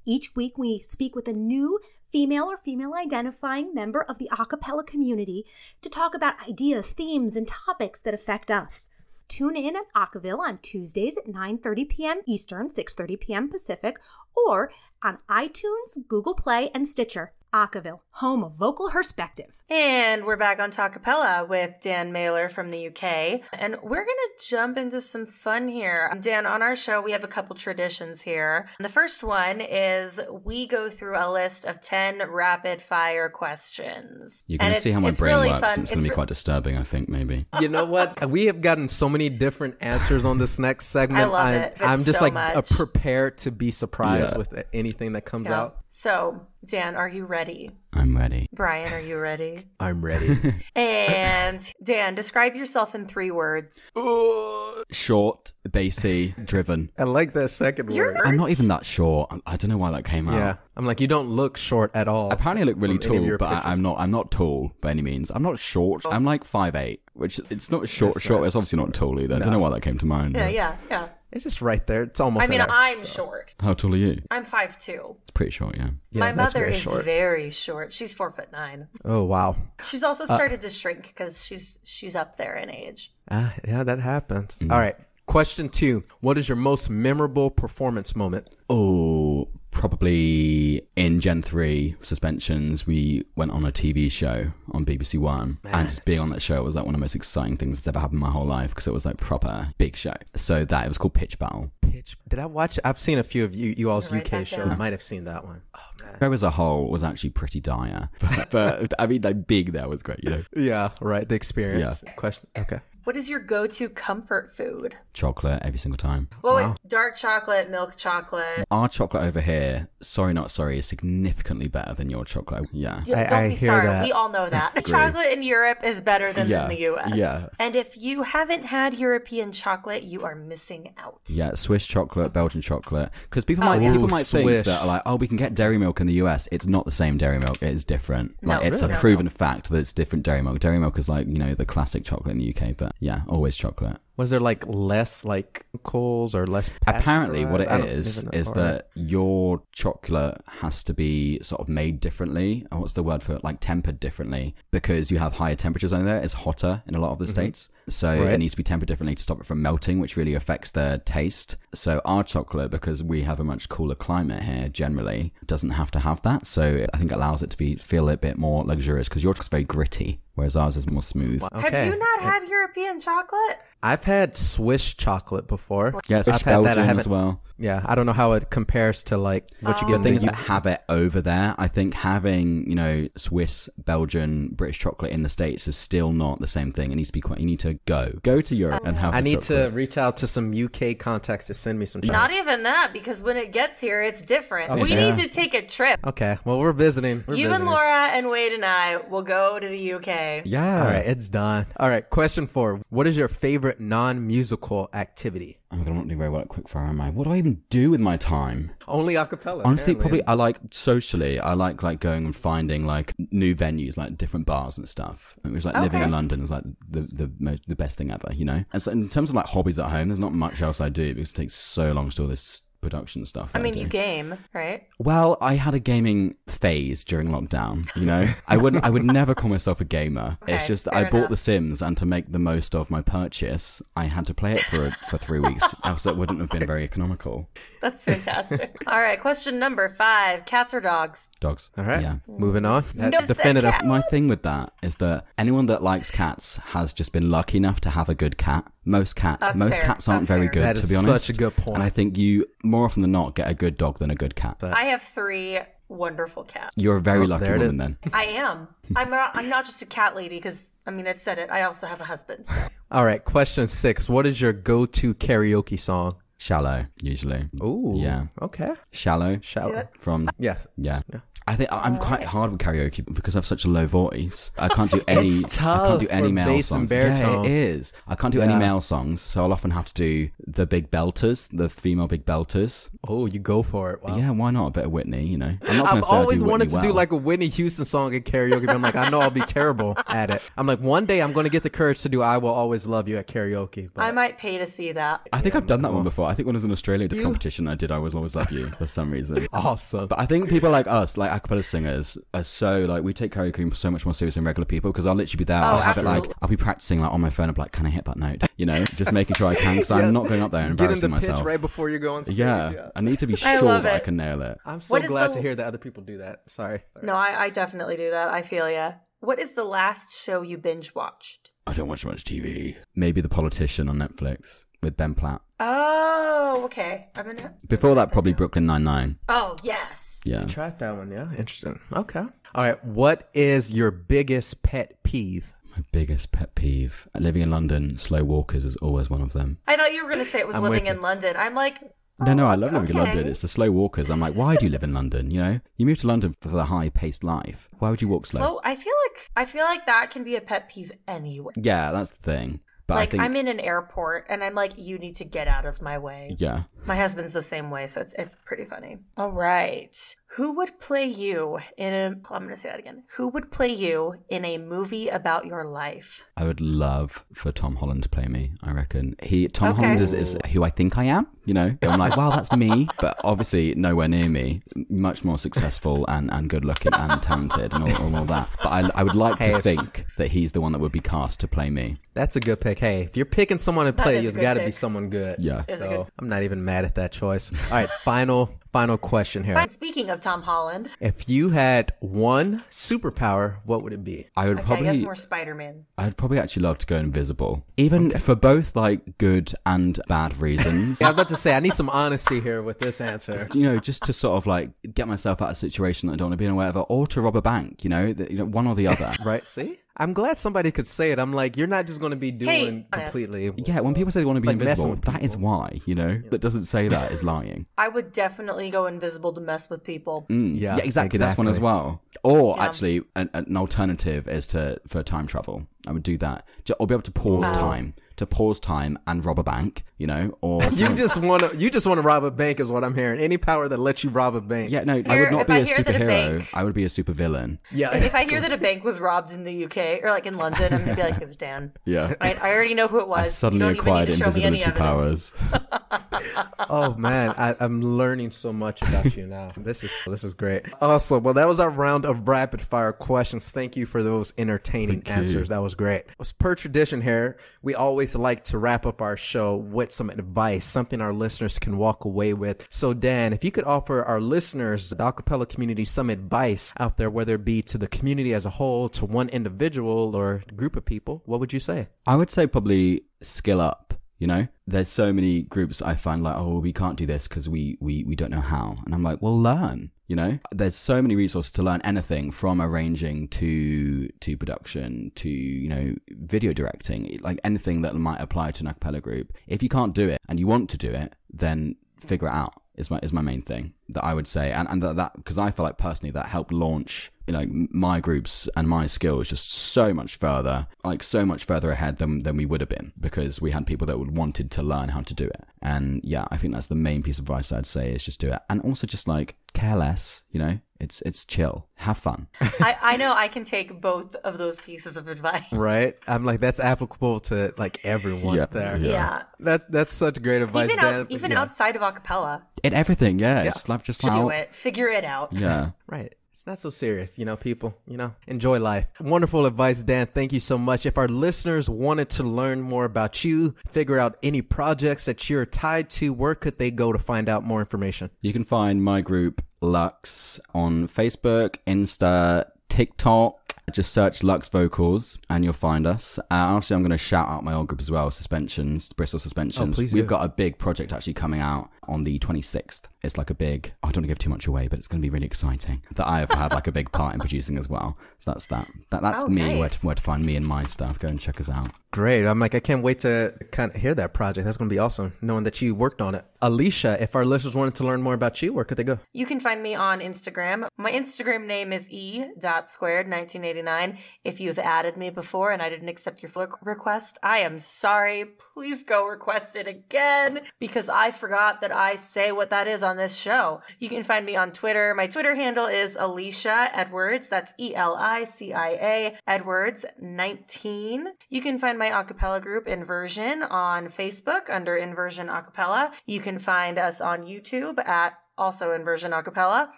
Each week, we speak with a new female or female identifying member of the a cappella community to talk about ideas, themes, and topics that affect us. Tune in at Acaville on Tuesdays at 9:30 p.m. Eastern, 6:30 p.m. Pacific, or on iTunes, Google Play, and Stitcher. Acaville, home of vocal perspective. And we're back on Talkapella with Dan Mailer from the UK. And we're going to jump into some fun here. Dan, on our show, we have a couple traditions here. The first one is we go through a list of 10 rapid fire questions. You're going to see how my brain really works. fun. and It's going to be re- quite disturbing, I think, maybe. You know what? We have gotten so many different answers on this next segment. I love I'm, it. It's I'm just so like uh, prepared to be surprised Yeah. with anything that comes Yeah. out. So, Dan, are you ready? I'm ready. Brian, are you ready? I'm ready. and Dan, describe yourself in three words. Uh, short, bassy, driven. I like that 2nd You're word. I'm not even that short. I- I don't know why that came out. Yeah, I'm like you don't look short at all. Apparently, I look really from any of tall, but. I, I'm not. I'm not tall by any means. I'm not short. I'm like five eight, which it's not short. That's short. right. It's obviously not tall either. I don't know why that came to mind. Yeah, but- yeah, yeah. It's just right there. It's almost. I mean, an F, I'm so. short. How tall are you? I'm five two. It's pretty short. Yeah. Yeah, My that's mother very is short. very short. She's four foot nine. Oh wow. She's Uh, also started to shrink because she's she's up there in age. Ah, yeah, that happens. Mm. All right. Question two: What is your most memorable performance moment? Oh, probably in Gen 3 suspensions, we went on a TV show on BBC One. and just being on that show was like one of the most exciting things that's ever happened in my whole life because it was like proper big show. So that it was called Pitch Battle. Pitch. Did I watch? I've seen a few of you, you all's Write UK that shows. down. Might have seen that one. Oh man. Show as a whole was actually pretty dire, but, but I mean, like big there was great. You know, Yeah, right. The experience. Yeah. Question. Okay. What is your go-to comfort food? chocolate every single time. Well, Wow. wait, dark chocolate, milk chocolate. Our chocolate over here, sorry not sorry, is significantly better than your chocolate. Yeah. Yeah, I- don't I be hear sorry. that. We all know that. chocolate in Europe is better than Yeah, in the US. yeah. And if you haven't had European chocolate, you are missing out. Yeah, Swiss chocolate, Belgian chocolate. Because people Oh, might yeah. people Ooh, might think Swish. that like, oh, we can get dairy milk in the US. It's not the same dairy milk. It is different. No, Like it's really? a proven fact that it's different dairy milk. Dairy milk is like you know the classic chocolate in the UK, but yeah, always chocolate. Was there like less like coals or less? Apparently, what it pasteurized? I don't is is that your chocolate has to be sort of made differently. Oh, What's the word for it? Like tempered differently because you have higher temperatures on there. It's hotter in a lot of the states, so Mm-hmm. Right. it needs to be tempered differently to stop it from melting, which really affects the taste. So our chocolate, because we have a much cooler climate here, generally doesn't have to have that. So I think it allows it to be feel a bit more luxurious because your chocolate's very gritty, whereas ours is more smooth. Okay. Have you not had European chocolate? I've had Swiss chocolate before. Yes, I've had that. I haven't. as well. Yeah, I don't know how it compares to like what you get The in thing the is, U- that have it over there. I think having you know Swiss, Belgian, British chocolate in the states is still not the same thing. It needs to be quite. You need to go go to Europe and have. I the need chocolate. to reach out to some UK contacts to send me some. chocolate. Not even that, because when it gets here, it's different. Oh, we yeah. need to take a trip. Okay, well we're visiting. We're You and. Laura and Wade and I will go to the UK. Yeah. All right, it's done. All right, question four: What is your favorite non-musical activity? Oh my god, I'm not doing very well at quickfire, am I? What do I even do with my time? Only acapella. Honestly, apparently. probably I like socially. I like like going and finding like new venues, like different bars and stuff. It was like living in London is like the the most, the best thing ever, you know. And so in terms of like hobbies at home, there's not much else I do because it takes so long to do all this production stuff. I mean, do. you game, right? Well, I had a gaming phase during lockdown. You know, I wouldn't. I would never call myself a gamer. it's just that I bought. The Sims, and to make the most of my purchase, I had to play it for for three weeks. Else, it wouldn't have been very economical. That's fantastic. All right, question number five cats or dogs? Dogs. All right, Yeah. moving on. That's No, it's definitive. My thing with that is that anyone that likes cats has just been lucky enough to have a good cat. Most cats, That's most fair. cats aren't That's very fair. good, That to is be honest. such a good point. And I think you more often than not get a good dog than a good cat. I have three wonderful cats. You're a very Oh, lucky there it woman then. I am. I'm not, I'm not just a cat lady because I mean I've said it. I also have a husband. So. All right, question six: What is your go-to karaoke song? Shallow, usually. Ooh, Yeah. Okay, Shallow shallow. from Yes. Yeah. I think I'm quite hard with karaoke because I have such a low voice. I can't do any. It's I can't do tough any for male bass songs. baritones. Yeah, it is. I can't do any male songs, so I'll often have to do the big belters, the female big belters. Oh, you go for it. Wow. Yeah, why not a bit of Whitney? You know, I'm not I've going to I always do wanted Whitney to do like a Whitney Houston song in karaoke, but I'm like, I know I'll be terrible at it. I'm like, one day I'm going to get the courage to do "I Will Always Love You" at karaoke. But I might pay to see that. I think I've done that one before. I think when I was in Australia, the competition I did, I was always love you for some reason. awesome. But I think people like us, like acapella singers, are so like we take karaoke so much more serious than regular people because I'll literally be there. Oh, I'll have it like. I'll be practicing like on my phone. I'm like, can I hit that note? You know, just making sure I can because I'm not going up there and embarrassing Get in embarrassing the pitch right before you go on stage. yeah, I need to be sure love that I can nail it. I'm so What is glad the- to hear that other people do that. Sorry. No, I, I definitely do that. I feel ya. What is the last show you binge watched? I don't watch much TV. Maybe The Politician on Netflix with Ben Platt. Oh, okay. I'm gonna. Before that, probably Brooklyn Nine Nine. Oh yes. Yeah. Track that one. Yeah, interesting. Okay. All right. What is your biggest pet peeve? My biggest pet peeve: living in London. Slow walkers is always one of them. I thought you were gonna say it was I'm living in London. I'm like. No, no, oh, I love oh, living in. London. It's the slow walkers. I'm like, why do you live in London? You know, you move to London for the high-paced life. Why would you walk slow? So I feel like I feel like that can be a pet peeve anyway. Yeah, that's the thing. But like I think, I'm in an airport and I'm like, you need to get out of my way. yeah, My husband's the same way, so it's it's pretty funny. All right. Who would play you in a I'm gonna say that again. Who would play you in a movie about your life? I would love for Tom Holland to play me. I reckon he Tom Okay. Holland is, is who I think I am. You know, I'm like, wow, that's me, but obviously nowhere near me. Much more successful and, and good looking and talented and all, all, all that. But I, I would like Hey, to think that he's the one that would be cast to play me. That's a good pick. Hey, if you're picking someone to play, is a it's got to be someone good. Yeah. Is So good- I'm not even mad at that choice. All right, final final question here. But speaking of Tom Holland, If you had one superpower, what would it be? I would okay, I guess more Spider-Man. I'd probably actually love to go invisible, even for both like good and bad reasons. Yeah, I was about to say I need some honesty here with this answer. you know, just to sort of like get myself out of a situation that I don't want to be in or whatever, or to rob a bank, you know, that, you know, one or the other. Right? See? I'm glad somebody could say it. I'm like, you're not just going to be doing Hey, completely. Yeah, when people say they want to be Like invisible, that is why, you know, that doesn't say that is lying. I would definitely go invisible to mess with people. Mm, Yeah, yeah, exactly. That's one as well. Or Yeah. actually, an, an alternative is to for time travel. I would do that, I'll be able to pause Oh. time, to pause time and rob a bank, you know, or You just want to. You just want to rob a bank, is what I'm hearing. Any power that lets you rob a bank. yeah, no, I would not if be I a hear that a superhero. bank- I would be a supervillain. yeah. if I hear that a bank was robbed in the UK or like in London, I'm gonna be like, it was Dan. Yeah. I, I already know who it was. I've suddenly acquired need to show me any invisibility powers. oh man, I, I'm learning so much about you now. This is this is great. Awesome. Well, that was our round of rapid fire questions. Thank you for those entertaining Thank you. answers. That was great. As per tradition here, we always like to wrap up our show with some advice, something our listeners can walk away with. So, Dan, if you could offer our listeners, the acapella community, some advice out there, whether it be to the community as a whole, to one individual or group of people, what would you say? I would say probably skill up. You know, there's so many groups I find like, oh, we can't do this because we, we we don't know how, and I'm like, well, learn. You know, there's so many resources to learn anything from arranging to to production to you know video directing, like anything that might apply to an a cappella group. If you can't do it and you want to do it, then figure it out. Is my is my main thing that I would say, and and that that because I feel like personally that helped launch you know my groups and my skills just so much further like so much further ahead than than we would have been because we had people that would wanted to learn how to do it and yeah i think that's the main piece of advice i'd say is just do it and also just like care less you know it's it's chill have fun I, I know I can take both of those pieces of advice. Right? I'm like, that's applicable to like everyone Yeah, there. yeah. Yeah. That that's such great advice, Even, Dan. out, even Yeah. outside of acapella, in everything yeah, it's just like just like do it. Figure it out. yeah Right. It's not so serious, you know, people, you know, enjoy life. Wonderful advice, Dan. Thank you so much. If our listeners wanted to learn more about you, figure out any projects that you're tied to, where could they go to find out more information? You can find my group Lux on Facebook, Insta, TikTok. Just search Lux Vocals and you'll find us. Uh, obviously, I'm going to shout out my old group as well, Suspensions, Bristol Suspensions. Oh, please We've do. got a big project actually coming out on the 26th. It's like a big, I don't want to give too much away, but it's going to be really exciting. That I have had like a big part in producing as well. So that's that. that that's Oh, me, where to, where to find me and my stuff. Go and check us out. Great. I'm like, I can't wait to kind of hear that project. That's going to be awesome, knowing that you worked on it. Elicia, if our listeners wanted to learn more about you, where could they go? You can find me on Instagram. My Instagram name is e.squared1989. If you've added me before and I didn't accept your request, I am sorry. Please go request it again because I forgot that I say what that is on this show. You can find me on Twitter. My Twitter handle is Elicia Edwards. That's E L I C I A Edwards 19. You can find my acapella group Inversion on Facebook under Inversion Acapella. You can find us on YouTube at also Inversion Acapella.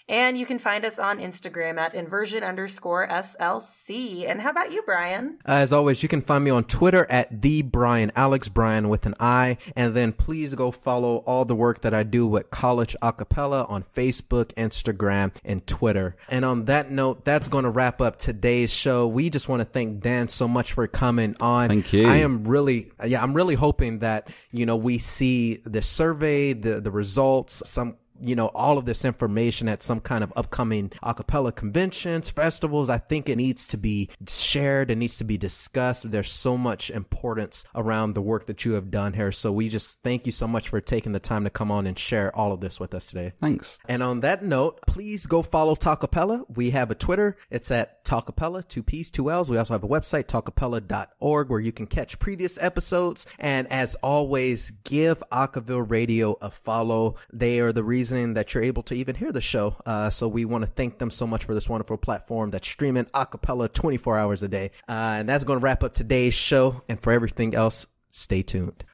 And you can find us on Instagram at inversion underscore SLC. And how about you, Brian? Uh, as always, you can find me on Twitter at the Brian Alex Brian with an I, and then please go follow all the work that I do with College Acapella on Facebook, Instagram, and Twitter. And on that note, that's going to wrap up today's show. We just want to thank Dan so much for coming on. Thank you. I am really, yeah, I'm really hoping that you know we see the survey, the the results, some you know, all of this information at some kind of upcoming acapella conventions, festivals. I think it needs to be shared. It needs to be discussed. There's so much importance around the work that you have done here. So we just thank you so much for taking the time to come on and share all of this with us today. Thanks. And on that note, please go follow Talkapella. We have a Twitter. It's at Talkapella, two P's, two L's. We also have a website, talkapella.org, where you can catch previous episodes. And as always, give Acaville Radio a follow. They are the reason that you're able to even hear the show. Uh, so we want to thank them so much for this wonderful platform that's streaming acapella 24 hours a day. Uh, and that's going to wrap up today's show. And for everything else, stay tuned.